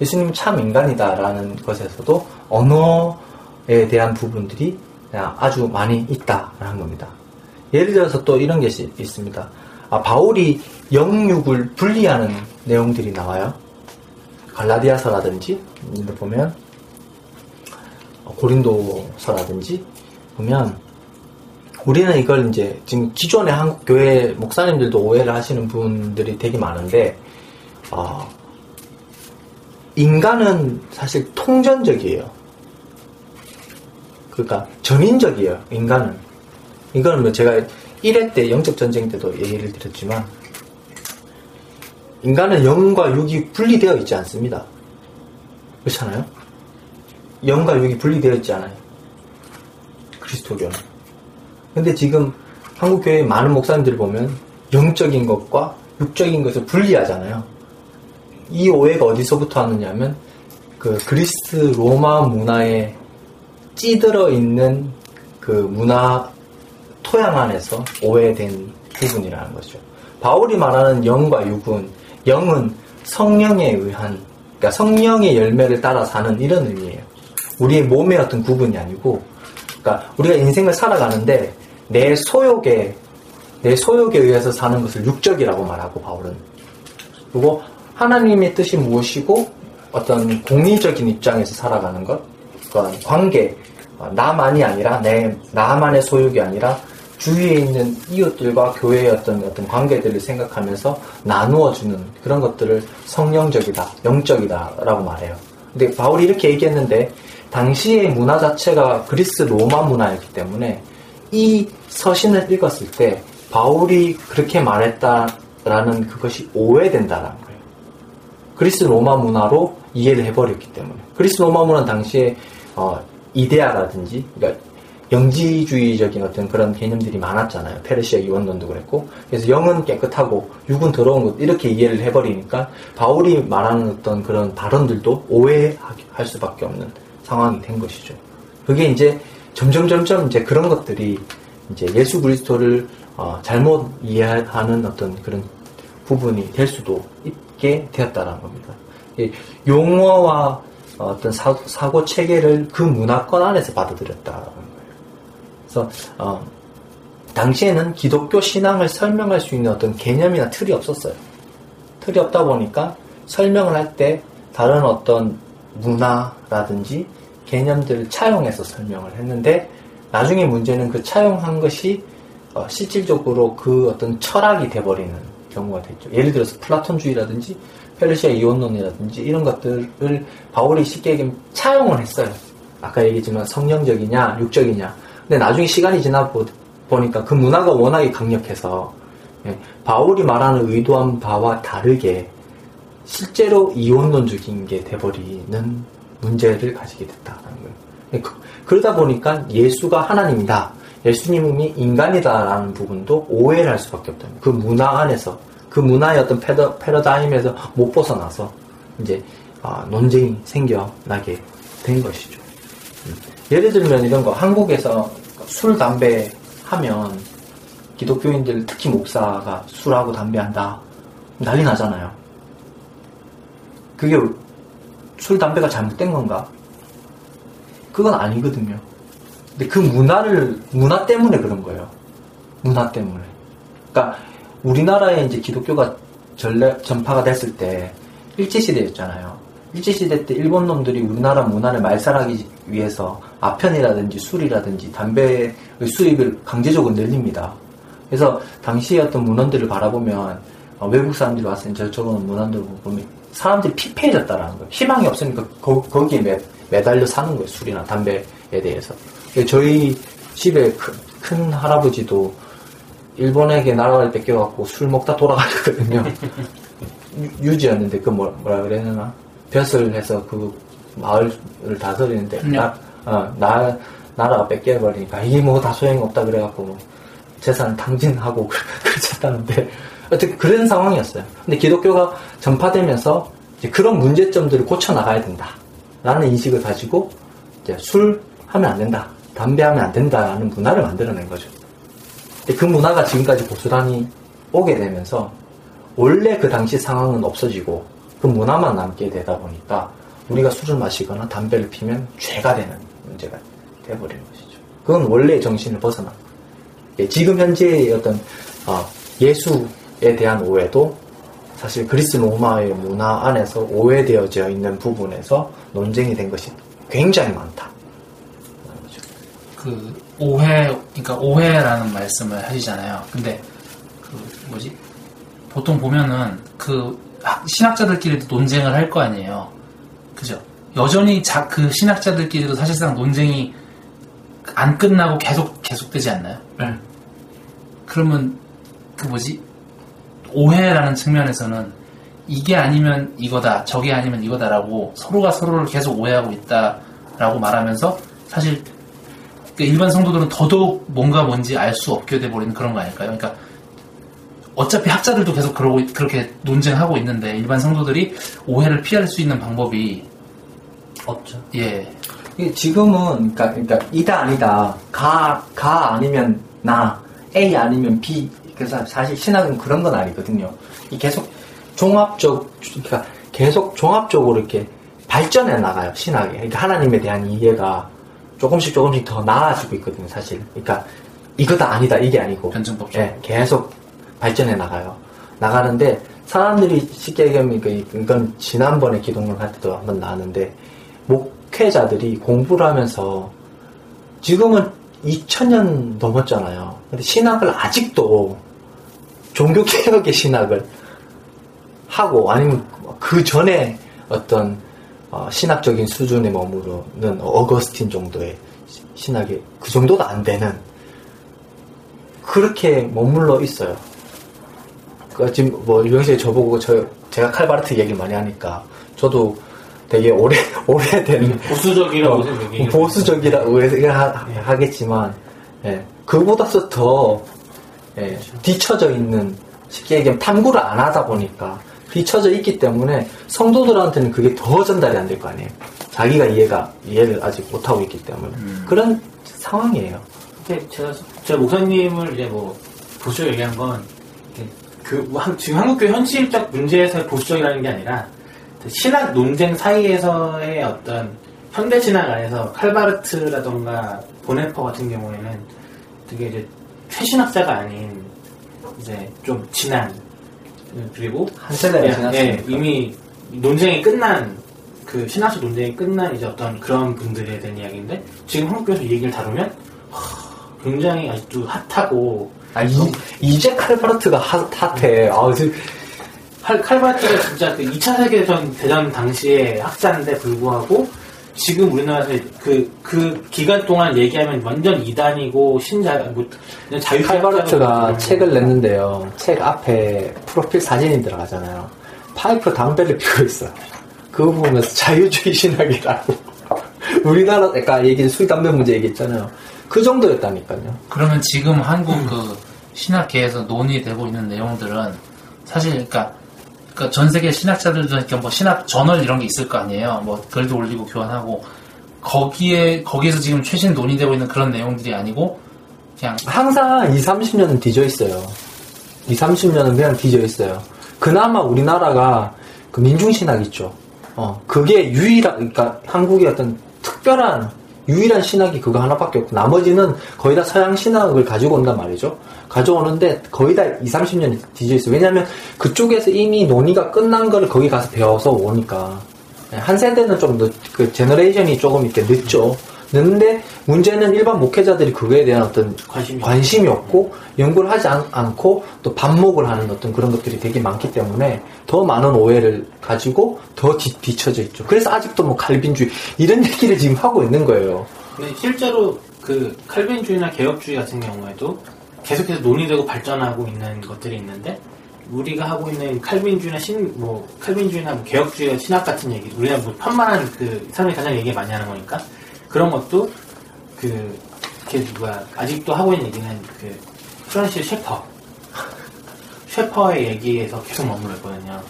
예수님이 참 인간이다라는 것에서도 언어에 대한 부분들이 아주 많이 있다라는 겁니다. 예를 들어서 또 이런 게 있- 있습니다. 아, 바울이 영육을 분리하는 내용들이 나와요. 갈라디아서라든지 보면 어, 고린도서라든지 보면 우리는 이걸 이제 지금 기존의 한국 교회 목사님들도 오해를 하시는 분들이 되게 많은데 어, 인간은 사실 통전적이에요. 그러니까 전인적이에요. 인간은 이거는 뭐 제가 1회 때 영적 전쟁 때도 얘기를 드렸지만 인간은 영과 육이 분리되어 있지 않습니다. 그렇잖아요? 영과 육이 분리되어 있지 않아요. 그리스도교는. 근데 지금 한국 교회 많은 목사님들을 보면 영적인 것과 육적인 것을 분리하잖아요. 이 오해가 어디서부터 왔느냐면 그 그리스 로마 문화에 찌들어 있는 그 문화 토양 안에서 오해된 부분이라는 거죠. 바울이 말하는 영과 육은 영은 성령에 의한 그러니까 성령의 열매를 따라 사는 이런 의미예요. 우리의 몸의 어떤 구분이 아니고, 그러니까 우리가 인생을 살아가는데 내 소욕에 내 소욕에 의해서 사는 것을 육적이라고 말하고 바울은 그리고 하나님의 뜻이 무엇이고 어떤 공의적인 입장에서 살아가는 것, 그러니까 관계, 나만이 아니라 내 나만의 소욕이 아니라 주위에 있는 이웃들과 교회의 어떤 어떤 관계들을 생각하면서 나누어 주는 그런 것들을 성령적이다, 영적이다라고 말해요. 근데 바울이 이렇게 얘기했는데 당시의 문화 자체가 그리스 로마 문화였기 때문에 이 서신을 읽었을 때 바울이 그렇게 말했다라는 그것이 오해된다라는 거예요. 그리스 로마 문화로 이해를 해버렸기 때문에 그리스 로마 문화는 당시에 어, 이데아라든지 그러니까 영지주의적인 어떤 그런 개념들이 많았잖아요. 페르시아 이원론도 그랬고 그래서 영은 깨끗하고 육은 더러운 것 이렇게 이해를 해버리니까 바울이 말하는 어떤 그런 발언들도 오해할 수밖에 없는 상황이 된 것이죠. 그게 이제 점점 점점 이제 그런 것들이 이제 예수 그리스도를 어, 잘못 이해하는 어떤 그런 부분이 될 수도 있게 되었다는 겁니다. 용어와 어떤 사고, 체계를 그 문화권 안에서 받아들였다는 거예요. 그래서 어, 당시에는 기독교 신앙을 설명할 수 있는 어떤 개념이나 틀이 없었어요. 틀이 없다 보니까 설명을 할 때 다른 어떤 문화라든지 개념들을 차용해서 설명을 했는데 나중에 문제는 그 차용한 것이 어, 실질적으로 그 어떤 철학이 돼버리는 경우가 됐죠. 예를 들어서 플라톤주의라든지 페르시아 이원론이라든지 이런 것들을 바울이 쉽게 얘기하면 차용을 했어요. 아까 얘기했지만 성령적이냐 육적이냐. 근데 나중에 시간이 지나 보니까 그 문화가 워낙에 강력해서 예, 바울이 말하는 의도한 바와 다르게 실제로 이원론적인 게 돼버리는 문제를 가지게 됐다는 거예요. 예, 그, 그러다 보니까 예수가 하나님이다. 예수님이 인간이다라는 부분도 오해를 할 수밖에 없다. 그 문화 안에서 그 문화의 어떤 패러, 패러다임에서 못 벗어나서 이제 아, 논쟁이 생겨나게 된 것이죠. 음. 예를 들면 이런 거 한국에서 술 담배 하면 기독교인들 특히 목사가 술하고 담배 한다 난리 나잖아요. 그게 술 담배가 잘못된 건가? 그건 아니거든요. 근데 그 문화를 문화 때문에 그런 거예요. 문화 때문에. 그러니까 우리나라에 이제 기독교가 전래, 전파가 됐을 때 일제 시대였잖아요. 일제 시대 때 일본 놈들이 우리나라 문화를 말살하기 위해서 아편이라든지 술이라든지 담배의 수입을 강제적으로 늘립니다. 그래서 당시의 어떤 문헌들을 바라보면 어, 외국 사람들이 왔을 때 저런 문헌들을 보면 사람들이 피폐해졌다라는 거예요. 희망이 없으니까 거, 기에 매, 매달려 사는 거예요. 술이나 담배에 대해서. 저희 집에 큰, 큰 할아버지도 일본에게 나라를 뺏겨갖고 술 먹다 돌아가셨거든요. 유지였는데 그 뭐, 뭐라 그래야 되나? 벼슬 해서 그 마을을 다스리는데 나, 어, 나, 나라가 뺏겨버리니까 이게 뭐 다 소용없다 그래갖고 뭐 재산을 탕진하고 그러셨다는데 어떻게 그런 상황이었어요. 근데 기독교가 전파되면서 그런 문제점들을 고쳐나가야 된다. 라는 인식을 가지고 술 하면 안 된다. 담배 하면 안 된다는 문화를 만들어낸 거죠. 그 문화가 지금까지 고스란히 오게 되면서 원래 그 당시 상황은 없어지고 그 문화만 남게 되다 보니까 우리가 술을 마시거나 담배를 피면 죄가 되는 문제가 되어버리는 것이죠. 그건 원래의 정신을 벗어난 거예요. 예, 지금 현재의 어떤 어, 예수에 대한 오해도 사실 그리스 로마의 문화 안에서 오해되어져 있는 부분에서 논쟁이 된 것이 굉장히 많다. 그 오해, 그러니까 오해라는 말씀을 하시잖아요. 근데 그 뭐지? 보통 보면은 그 신학자들끼리도 논쟁을 할 거 아니에요. 그죠? 여전히 자, 그 신학자들끼리도 사실상 논쟁이 안 끝나고 계속 계속되지 않나요? 네. 그러면 그 뭐지? 오해라는 측면에서는 이게 아니면 이거다, 저게 아니면 이거다라고 서로가 서로를 계속 오해하고 있다라고 말하면서 사실 그러니까 일반 성도들은 더더욱 뭔가 뭔지 알 수 없게 돼버리는 그런 거 아닐까요? 그러니까 어차피 학자들도 계속 그러고 그렇게 논쟁하고 있는데 일반 성도들이 오해를 피할 수 있는 방법이 없죠. 예. 지금은 그러니까, 그러니까 이다 아니다 가가 아니면 나 A 아니면 B 그래서 사실 신학은 그런 건 아니거든요. 이 계속 종합적 그러니까 계속 종합적으로 이렇게 발전해 나가요 신학에. 그러니까 하나님에 대한 이해가 조금씩 조금씩 더 나아지고 있거든요 사실. 그러니까 이거다 아니다 이게 아니고 변증법적. 예, 계속 발전해 나가요. 나가는데 사람들이 쉽게 얘기하면 그- 이건 지난번에 기독론 할 때도 한번 나왔는데 목회자들이 공부를 하면서 지금은 2000년 넘었잖아요. 근데 신학을 아직도 종교개혁의 신학을 하고 아니면 그 전에 어떤 어, 신학적인 수준에 머무르는 어거스틴 정도의 시- 신학이 그 정도도 안 되는 그렇게 머물러 있어요. 그 지금 뭐 유영씨 저보고 저 제가 칼바르트 얘기를 많이 하니까 저도 되게 오래 오래된 보수적이라고 어, 생각해요. 보수적이라고 하, 겠지만 그보다도 더 예, 뒤쳐져 있는 쉽게 얘기하면 탐구를 안 하다 보니까 뒤쳐져 있기 때문에 성도들한테는 그게 더 전달이 안 될 거 아니에요. 자기가 이해가 이해를 아직 못 하고 있기 때문에 그런 상황이에요. 근데 제가 제가 목사님을 이제 뭐 보수적 얘기한 건 그, 뭐 한- 지금 한국교 현실적 문제에서의 보수적이라는 게 아니라 그 신학 논쟁 사이에서의 어떤 현대 신학 안에서 칼바르트라던가 보네퍼 같은 경우에는 되게 이제 최신학자가 아닌 이제 좀 지난 그리고 한 세대가 예, 지났으니까. 예, 이미 논쟁이 끝난 그 신학적 논쟁이 끝난 이제 어떤 그런 분들에 대한 이야기인데 지금 한국에서 이 얘기를 다루면 하, 굉장히 아직도 핫하고 아, 이, 이제 칼바르트가 핫, 핫해. 아, 저- 칼, 칼바르트가 진짜 그 2차 세계대전 대전 당시에 학자인데 불구하고 지금 우리나라에서 그, 그 기간 동안 얘기하면 완전 이단이고 신자, 뭐, 자유주의 칼바르트가 책을 냈는데요. 책 앞에 프로필 사진이 들어가잖아요. 파이프 담배를 피고 있어요. 그거 보면서 자유주의 신학이라고. 우리나라, 아까 얘기한 술, 담배 문제 얘기했잖아요. 그 정도였다니까요. 그러면 지금 한국 그 신학계에서 논의되고 있는 내용들은 사실 그러니까, 그러니까 전 세계 신학자들도 그러니까 뭐 신학 저널 이런 게 있을 거 아니에요. 뭐 글도 올리고 교환하고 거기에 거기에서 지금 최신 논의되고 있는 그런 내용들이 아니고 그냥 항상 2, 30년은 뒤져 있어요. 2, 30년은 그냥 뒤져 있어요. 그나마 우리나라가 그 민중신학 있죠. 어, 그게 유일한, 그러니까 한국의 어떤 특별한, 유일한 신학이 그거 하나밖에 없고, 나머지는 거의 다 서양 신학을 가지고 온단 말이죠. 가져오는데 거의 다 2, 30년이 뒤져 있어요. 왜냐면 그쪽에서 이미 논의가 끝난 거를 거기 가서 배워서 오니까. 한 세대는 좀 늦, 그 generation이 조금 이렇게 늦죠. 늦는데 문제는 일반 목회자들이 그거에 대한 어떤 관심이 관심이 없고 연구를 하지 않, 고또 반목을 하는 어떤 그런 것들이 되게 많기 때문에 더 많은 오해를 가지고 더 뒤, 뒤쳐져 있죠. 그래서 아직도 뭐 칼빈주의 이런 얘기를 지금 하고 있는 거예요. 근데 실제로 그 칼빈주의나 개혁주의 같은 경우에도 계속해서 논의되고 발전하고 있는 것들이 있는데 우리가 하고 있는 칼빈주의나 신, 뭐, 칼빈주의나 뭐 개혁주의, 신학 같은 얘기, 우리가 뭐 편만한 그, 사람이 가장 얘기 많이 하는 거니까, 그런 것도, 그, 걔 누가, 아직도 하고 있는 얘기는 그, 프란시스 셰퍼. 셰퍼의 얘기에서 계속 머물러 있거든요.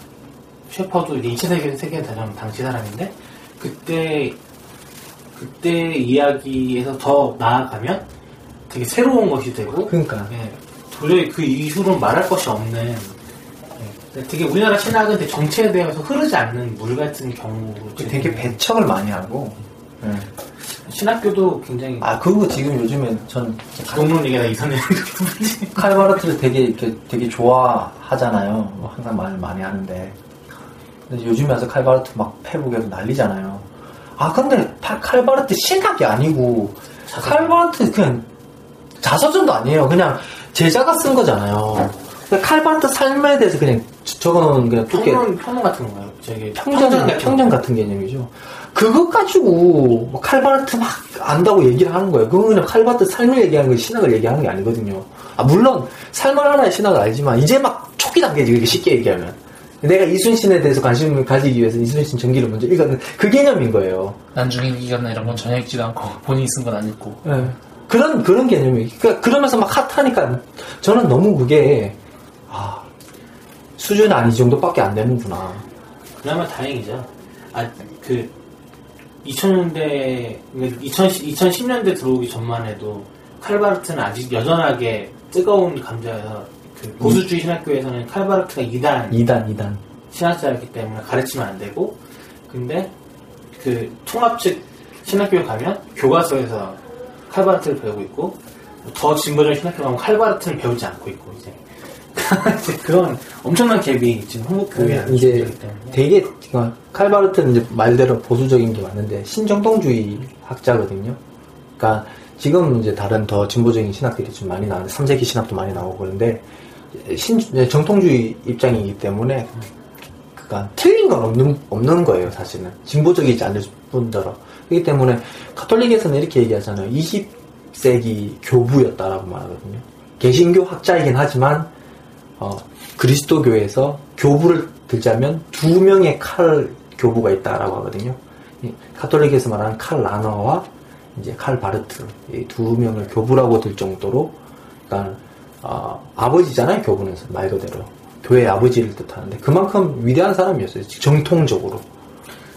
셰퍼도 이제 2차 세계, 세계대전 당시 사람인데, 그때, 그때 이야기에서 더 나아가면 되게 새로운 것이 되고, 그러니까 예, 도저히 그 이후로 말할 것이 없는 예, 되게 우리나라 신학은 되게 정체되어서 흐르지 않는 물 같은 경우로 되게 배척을 많이 하고. 예. 신학교도 굉장히 아 그거 지금 요즘에 전 동론 얘기가 이선해 칼바르트를 되게 이렇게 되게 좋아하잖아요. 뭐 항상 말 많이 하는데. 근데 요즘에 와서 칼바르트 막 페북에서 난리잖아요. 아 근데 파- 칼바르트 신학이 아니고 칼바르트 그냥 자서전도 아니에요. 그냥 제자가 쓴 거잖아요. 그러니까 칼바르트 삶에 대해서 그냥 저- 적어놓은 그냥 두께 평론 평론 같은 거예요. 저기 평전, 같은 평전 같은 개념이죠. 그것 가지고 뭐 칼바르트 막 안다고 얘기를 하는 거예요. 그건 그냥 칼바르트 삶을 얘기하는 거 신학을 얘기하는 게 아니거든요. 아, 물론 삶을 하나의 신학을 알지만 이제 막 초기 단계지, 그렇게 쉽게 얘기하면. 내가 이순신에 대해서 관심을 가지기 위해서 이순신 전기를 먼저 읽었는 그 개념인 거예요. 난중에 기간나 이런 건 전혀 읽지도 않고 본인이 쓴 건 안 읽고 예. 그런, 그런 개념이. 그러니까 그러면서 막 핫하니까 저는 너무 그게, 아, 수준이 아니 정도밖에 안 되는구나. 그나마 다행이죠. 아, 그, 2000년대, 2010년대 들어오기 전만 해도 칼바르트는 아직 여전하게 뜨거운 감자여서 그 보수주의 신학교에서는 칼바르트가 2단 2단, 2단. 신학자였기 때문에 가르치면 안 되고 근데 그 통합 측 신학교에 가면 교과서에서 칼바르트를 배우고 있고 더 진보적인 신학교 가면 칼바르트를 배우지 않고 있고 이제. 그런 엄청난 갭이 지금 한국 교회에 그 이제 되게 그러니까 칼바르트는 이제 말대로 보수적인 게 맞는데 신정통주의 학자거든요. 그러니까 지금 이제 다른 더 진보적인 신학들이 좀 많이 나오는데 삼세기 신학도 많이 나오고 그런데 신 정통주의 입장이기 때문에 그러니까 틀린 건 없는 없는 거예요 사실은. 진보적이지 않을 뿐더러 그렇기 때문에 가톨릭에서는 이렇게 얘기하잖아요. 20세기 교부였다라고 말하거든요. 개신교 학자이긴 하지만 어, 그리스도교에서 교부를 들자면 두 명의 칼 교부가 있다라고 하거든요. 이 가톨릭에서 말하는 칼 라너와 이제 칼 바르트 이 두 명을 교부라고 들 정도로 그러니까 어, 아버지잖아요 교부는. 말 그대로. 교회의 아버지를 뜻하는데 그만큼 위대한 사람이었어요 정통적으로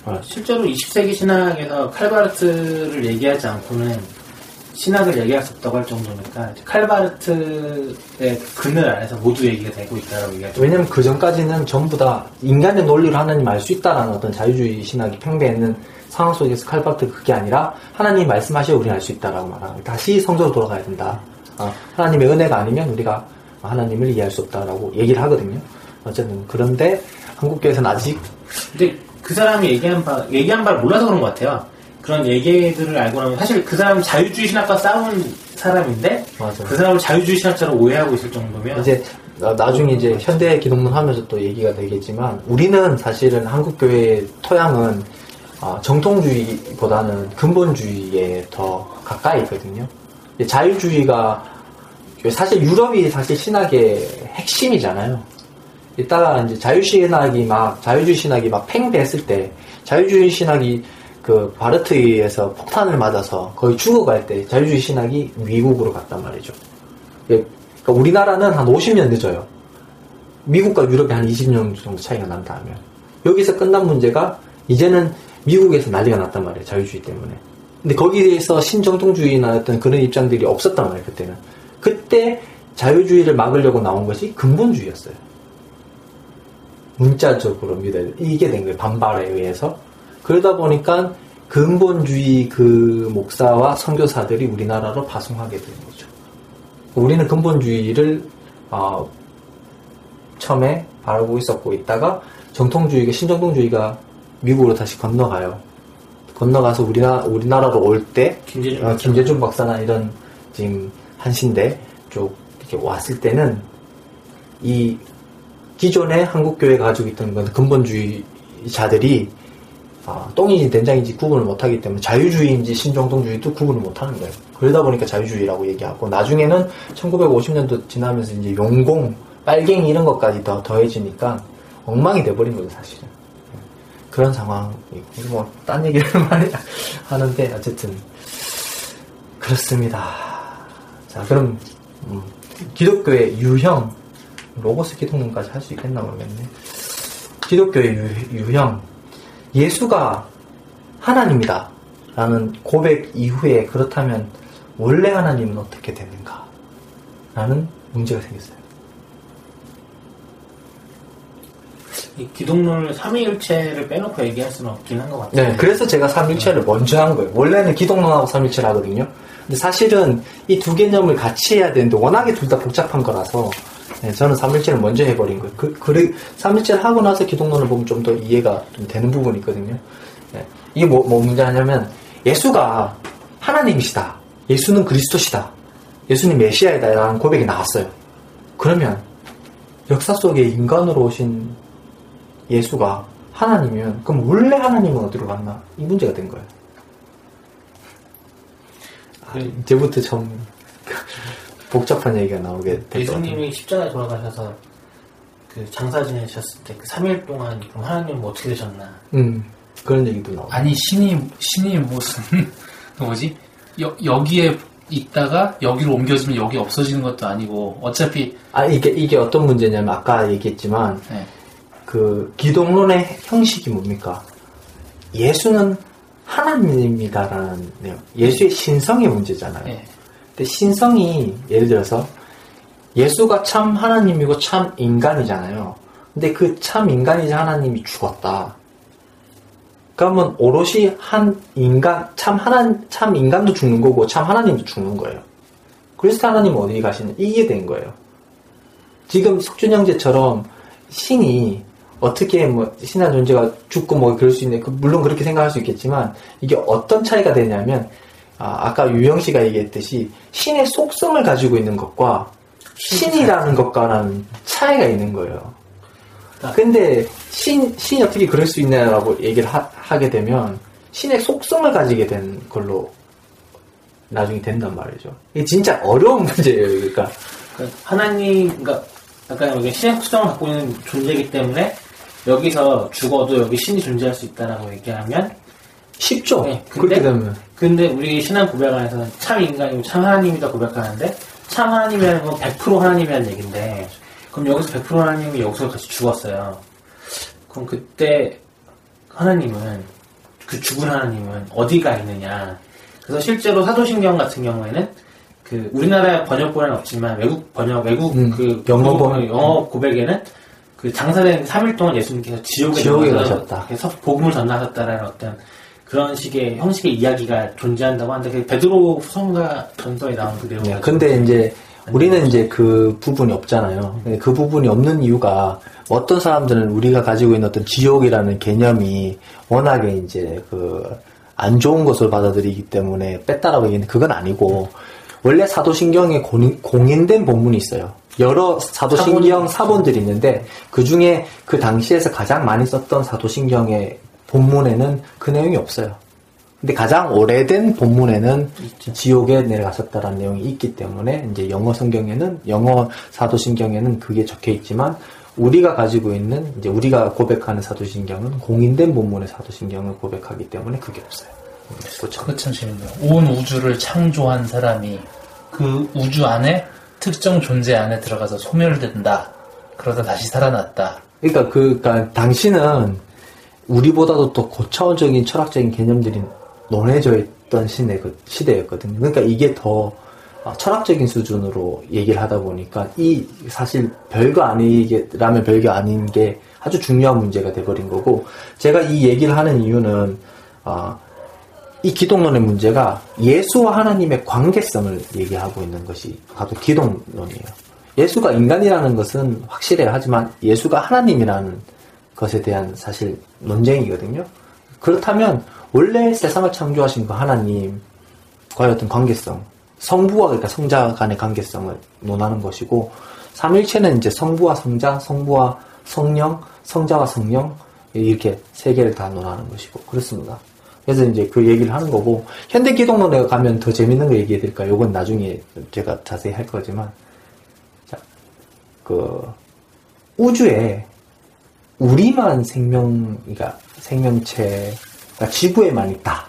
어, 실제로 20세기 신학에서 칼바르트를 얘기하지 않고는 신학을 얘기할 수 없다고 할 정도니까 칼바르트의 그늘 안에서 모두 얘기가 되고 있다고 얘기하죠. 왜냐면 그 전까지는 전부 다 인간의 논리로 하나님 알 수 있다라는 어떤 자유주의 신학이 팽배했는 상황 속에서 칼바르트 그게 아니라 하나님 말씀하셔 우리는 알 수 있다라고 말하는 다시 성서로 돌아가야 된다. 어, 하나님의 은혜가 아니면 우리가 하나님을 이해할 수 없다라고 얘기를 하거든요. 어쨌든 그런데 한국 교회에서는 아직 근데 그 사람이 얘기한 바, 얘기한 바를 몰라서 그런 것 같아요. 그런 얘기들을 알고 나면 사실 그 사람은 자유주의 신학과 싸운 사람인데 맞아요. 그 사람을 자유주의 신학자로 오해하고 있을 정도면 이제 나- 나중에 이제 현대 기독론 하면서 또 얘기가 되겠지만 우리는 사실은 한국 교회의 토양은 어, 정통주의보다는 근본주의에 더 가까이 있거든요. 자유주의가 사실 유럽이 사실 신학의 핵심이잖아요. 이따가 이제 자유주의 신학이 막 자유주의 신학이 막 팽배했을 때 자유주의 신학이 그 바르트에서 폭탄을 맞아서 거의 죽어갈 때 자유주의 신학이 미국으로 갔단 말이죠. 예, 그러니까 우리나라는 한 50년 늦어요. 미국과 유럽이 한 20년 정도 차이가 난다면 여기서 끝난 문제가 이제는 미국에서 난리가 났단 말이에요. 자유주의 때문에. 근데 거기에서 신정통주의나 어떤 그런 입장들이 없었단 말이에요. 그때는. 그때 자유주의를 막으려고 나온 것이 근본주의였어요. 문자적으로 믿어야 돼. 이게 된 거예요. 반발에 의해서. 그러다 보니까 근본주의 그 목사와 선교사들이 우리나라로 파송하게 된 거죠. 우리는 근본주의를 어, 처음에 바라고 있었고 있다가 정통주의가 신정통주의가 미국으로 다시 건너가요. 건너가서 우리나 우리나라로 올 때 김재준 어, 김재준 박사나 이런 지금 한신대 쪽 이렇게 왔을 때는 이 기존의 한국 교회가 가지고 있던 건 근본주의자들이 아, 똥인지 된장인지 구분을 못하기 때문에 자유주의인지 신정통주의도 구분을 못하는 거예요. 그러다 보니까 자유주의라고 얘기하고 나중에는 1950년도 지나면서 이제 용공, 빨갱이 이런 것까지 더 더해지니까 엉망이 돼버린 거죠 사실은. 그런 상황이고 뭐딴 얘기를 많이 하는데 어쨌든 그렇습니다. 자 그럼 음, 기독교의 유형 로고스 기독론까지 할 수 있겠나 모르겠네. 기독교의 유, 유형 예수가 하나님이다 라는 고백 이후에 그렇다면 원래 하나님은 어떻게 되는가 라는 문제가 생겼어요. 이 기독론을 삼위일체를 빼놓고 얘기할 수는 없긴 한 것 같아요. 네, 그래서 제가 삼일체를 먼저 한 거예요. 원래는 기독론하고 삼일체를 하거든요. 근데 사실은 이 두 개념을 같이 해야 되는데 워낙에 둘 다 복잡한 거라서 네, 저는 삼일체를 먼저 해버린 거예요. 그, 그, 삼일체를 하고 나서 기독론을 보면 좀 더 이해가 좀 되는 부분이 있거든요. 네, 이게 뭐, 뭐 문제냐면 예수가 하나님이시다. 예수는 그리스도시다. 예수님 메시아이다. 라는 고백이 나왔어요. 그러면 역사 속에 인간으로 오신 예수가 하나님이면 그럼 원래 하나님은 어디로 갔나? 이 문제가 된 거예요. 아, 이제부터 좀 복잡한 얘기가 나오게 같아요. 예수님이 십자가에 돌아가셔서 그 장사 지내셨을 때 그 3일 동안 그럼 하나님은 어떻게 되셨나? 음, 그런 얘기도 나오고. 아니 신이 신이 무슨 그 뭐지 여, 여기에 있다가 여기로 옮겨지면 여기 없어지는 것도 아니고 어차피 아, 이게, 이게 어떤 문제냐면 아까 얘기했지만 네. 그 기독론의 형식이 뭡니까? 예수는 하나님이다라는 내용. 예수의 신성의 문제잖아요. 네. 근데 신성이 예를 들어서 예수가 참 하나님이고 참 인간이잖아요. 근데 그 참 인간이자 하나님이 죽었다. 그러면 오롯이 한 인간, 참 하나, 참 인간도 죽는 거고 참 하나님도 죽는 거예요. 그리스도 하나님은 어디 가시는 이게 된 거예요. 지금 석준 형제처럼 신이 어떻게 뭐 신한 존재가 죽고 뭐 그럴 수 있네. 그 물론 그렇게 생각할 수 있겠지만 이게 어떤 차이가 되냐면 아, 까 유영 씨가 얘기했듯이 신의 속성을 가지고 있는 것과 신이라는 것과는 차이가 있는 거예요. 근데 신, 신이 어떻게 그럴 수 있냐라고 얘기를 하, 게 되면 신의 속성을 가지게 된 걸로 나중에 된단 말이죠. 이게 진짜 어려운 문제예요, 그러니까. 그러니까 하나님, 그러니까 약간 여기 신의 속성을 갖고 있는 존재이기 때문에 여기서 죽어도 여기 신이 존재할 수 있다라고 얘기하면 쉽죠. 네, 근데, 그렇게 되면. 근데 우리 신앙 고백 안에서는 참 인간이고 참 하나님이다 고백하는데 참 하나님이라는 건 100% 하나님이라는 얘기인데 그럼 여기서 100% 하나님이 여기서 같이 죽었어요. 그럼 그때 하나님은 그 죽은 하나님은 어디가 있느냐? 그래서 실제로 사도신경 같은 경우에는 그 우리나라 번역본은 없지만 외국 번역 외국 음, 그 영어 번 번- 영어 고백에는 그 장사된 3일 동안 예수님께서 지옥에, 지옥에 가셨다. 그래서 복음을 전하셨다라는 어떤 그런 식의 형식의 이야기가 존재한다고 하는데 그 베드로 후성가 전서에 나온 그 내용. 네, 근데 이제 우리는 이제 그 부분이 없잖아요. 그 부분이 없는 이유가 어떤 사람들은 우리가 가지고 있는 어떤 지옥이라는 개념이 워낙에 이제 그 안 좋은 것을 받아들이기 때문에 뺐다라고 얘기했는데 그건 아니고 원래 사도신경에 공인, 공인된 본문이 있어요. 여러 사도신경 사본들이 있는데 그 중에 그 당시에서 가장 많이 썼던 사도신경의 본문에는 그 내용이 없어요. 근데 가장 오래된 본문에는 지옥에 내려가셨다라는 내용이 있기 때문에 이제 영어 성경에는 영어 사도신경에는 그게 적혀 있지만 우리가 가지고 있는 이제 우리가 고백하는 사도신경은 공인된 본문의 사도신경을 고백하기 때문에 그게 없어요. 그렇죠. 그거 참 재밌네요. 온 우주를 창조한 사람이 그 우주 안에 특정 존재 안에 들어가서 소멸된다. 그러다 다시 살아났다. 그러니까 그 그러니까 당신은 우리보다도 더 고차원적인 철학적인 개념들이 논해져 있던 시대, 시대였거든요. 그러니까 이게 더 어, 철학적인 수준으로 얘기를 하다 보니까 이 사실 별거 아니라면 별거 아닌 게 아주 중요한 문제가 돼버린 거고 제가 이 얘기를 하는 이유는 어, 이 기독론의 문제가 예수와 하나님의 관계성을 얘기하고 있는 것이 바로 기독론이에요. 예수가 인간이라는 것은 확실해요. 하지만 예수가 하나님이라는 것에 대한 사실 논쟁이거든요. 그렇다면 원래 세상을 창조하신 그 하나님과의 어떤 관계성, 성부와 그러니까 성자 간의 관계성을 논하는 것이고 삼일체는 이제 성부와 성자, 성부와 성령, 성자와 성령 이렇게 세 개를 다 논하는 것이고 그렇습니다. 그래서 이제 그 얘기를 하는 거고 현대 기독론에 가면 더 재밌는 거 얘기해 드릴까요? 이건 나중에 제가 자세히 할 거지만 자, 그 우주에 우리만 생명, 그러니까 생명체, 그러니까 지구에만 있다.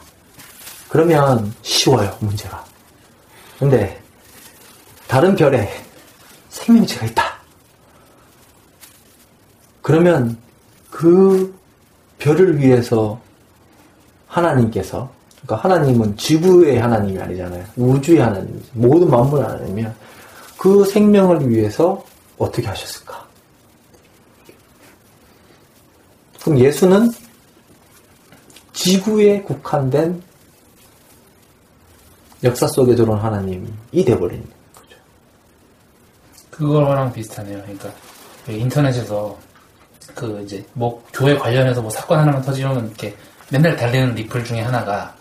그러면 쉬워요, 문제가. 근데, 다른 별에 생명체가 있다. 그러면 그 별을 위해서 하나님께서, 그러니까 하나님은 지구의 하나님이 아니잖아요. 우주의 하나님, 모든 만물 하나님이면 그 생명을 위해서 어떻게 하셨을까? 그럼 예수는 지구에 국한된 역사 속에 들어온 하나님이 돼버린 거죠. 그거랑 비슷하네요. 그러니까 그 인터넷에서 그 이제 뭐 교회 관련해서 뭐 사건 하나만 터지면 이렇게 맨날 달리는 리플 중에 하나가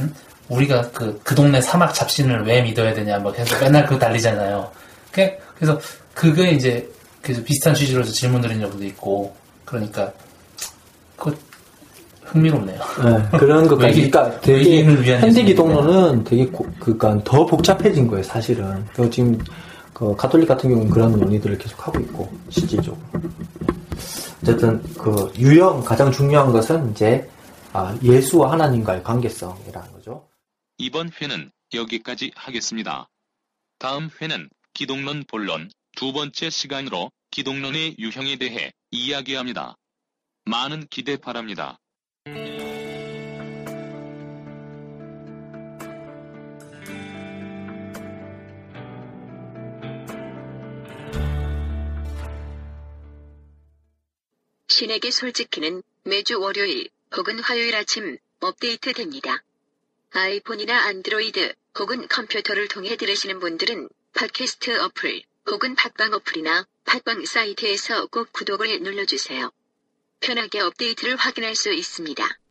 응? 우리가 그, 그 동네 사막 잡신을 왜 믿어야 되냐 뭐 계속 맨날 그거 달리잖아요. 그- 그래서 그게 이제 그래서 비슷한 취지로 질문 드린 적도 있고 그러니까 그 흥미롭네요. 네, 그런 것까지. 외계- 그러니까 되게 외계인을 위한 현대. 기독론은 되게 고- 그러니까 더 복잡해진 거예요, 사실은. 그리고 지금 그 가톨릭 같은 경우는 그런 논의들을 계속 하고 있고 실질적으로. 어쨌든 그 유형 가장 중요한 것은 이제 아, 예수와 하나님과의 관계성이라는 거죠. 이번 회는 여기까지 하겠습니다. 다음 회는 기독론 본론 두 번째 시간으로 기독론의 유형에 대해 이야기합니다. 많은 기대 바랍니다. 신에게 솔직히는 매주 월요일 혹은 화요일 아침 업데이트 됩니다. 아이폰이나 안드로이드 혹은 컴퓨터를 통해 들으시는 분들은 팟캐스트 어플 혹은 팟빵 어플이나 팟빵 사이트에서 꼭 구독을 눌러주세요. 편하게 업데이트를 확인할 수 있습니다.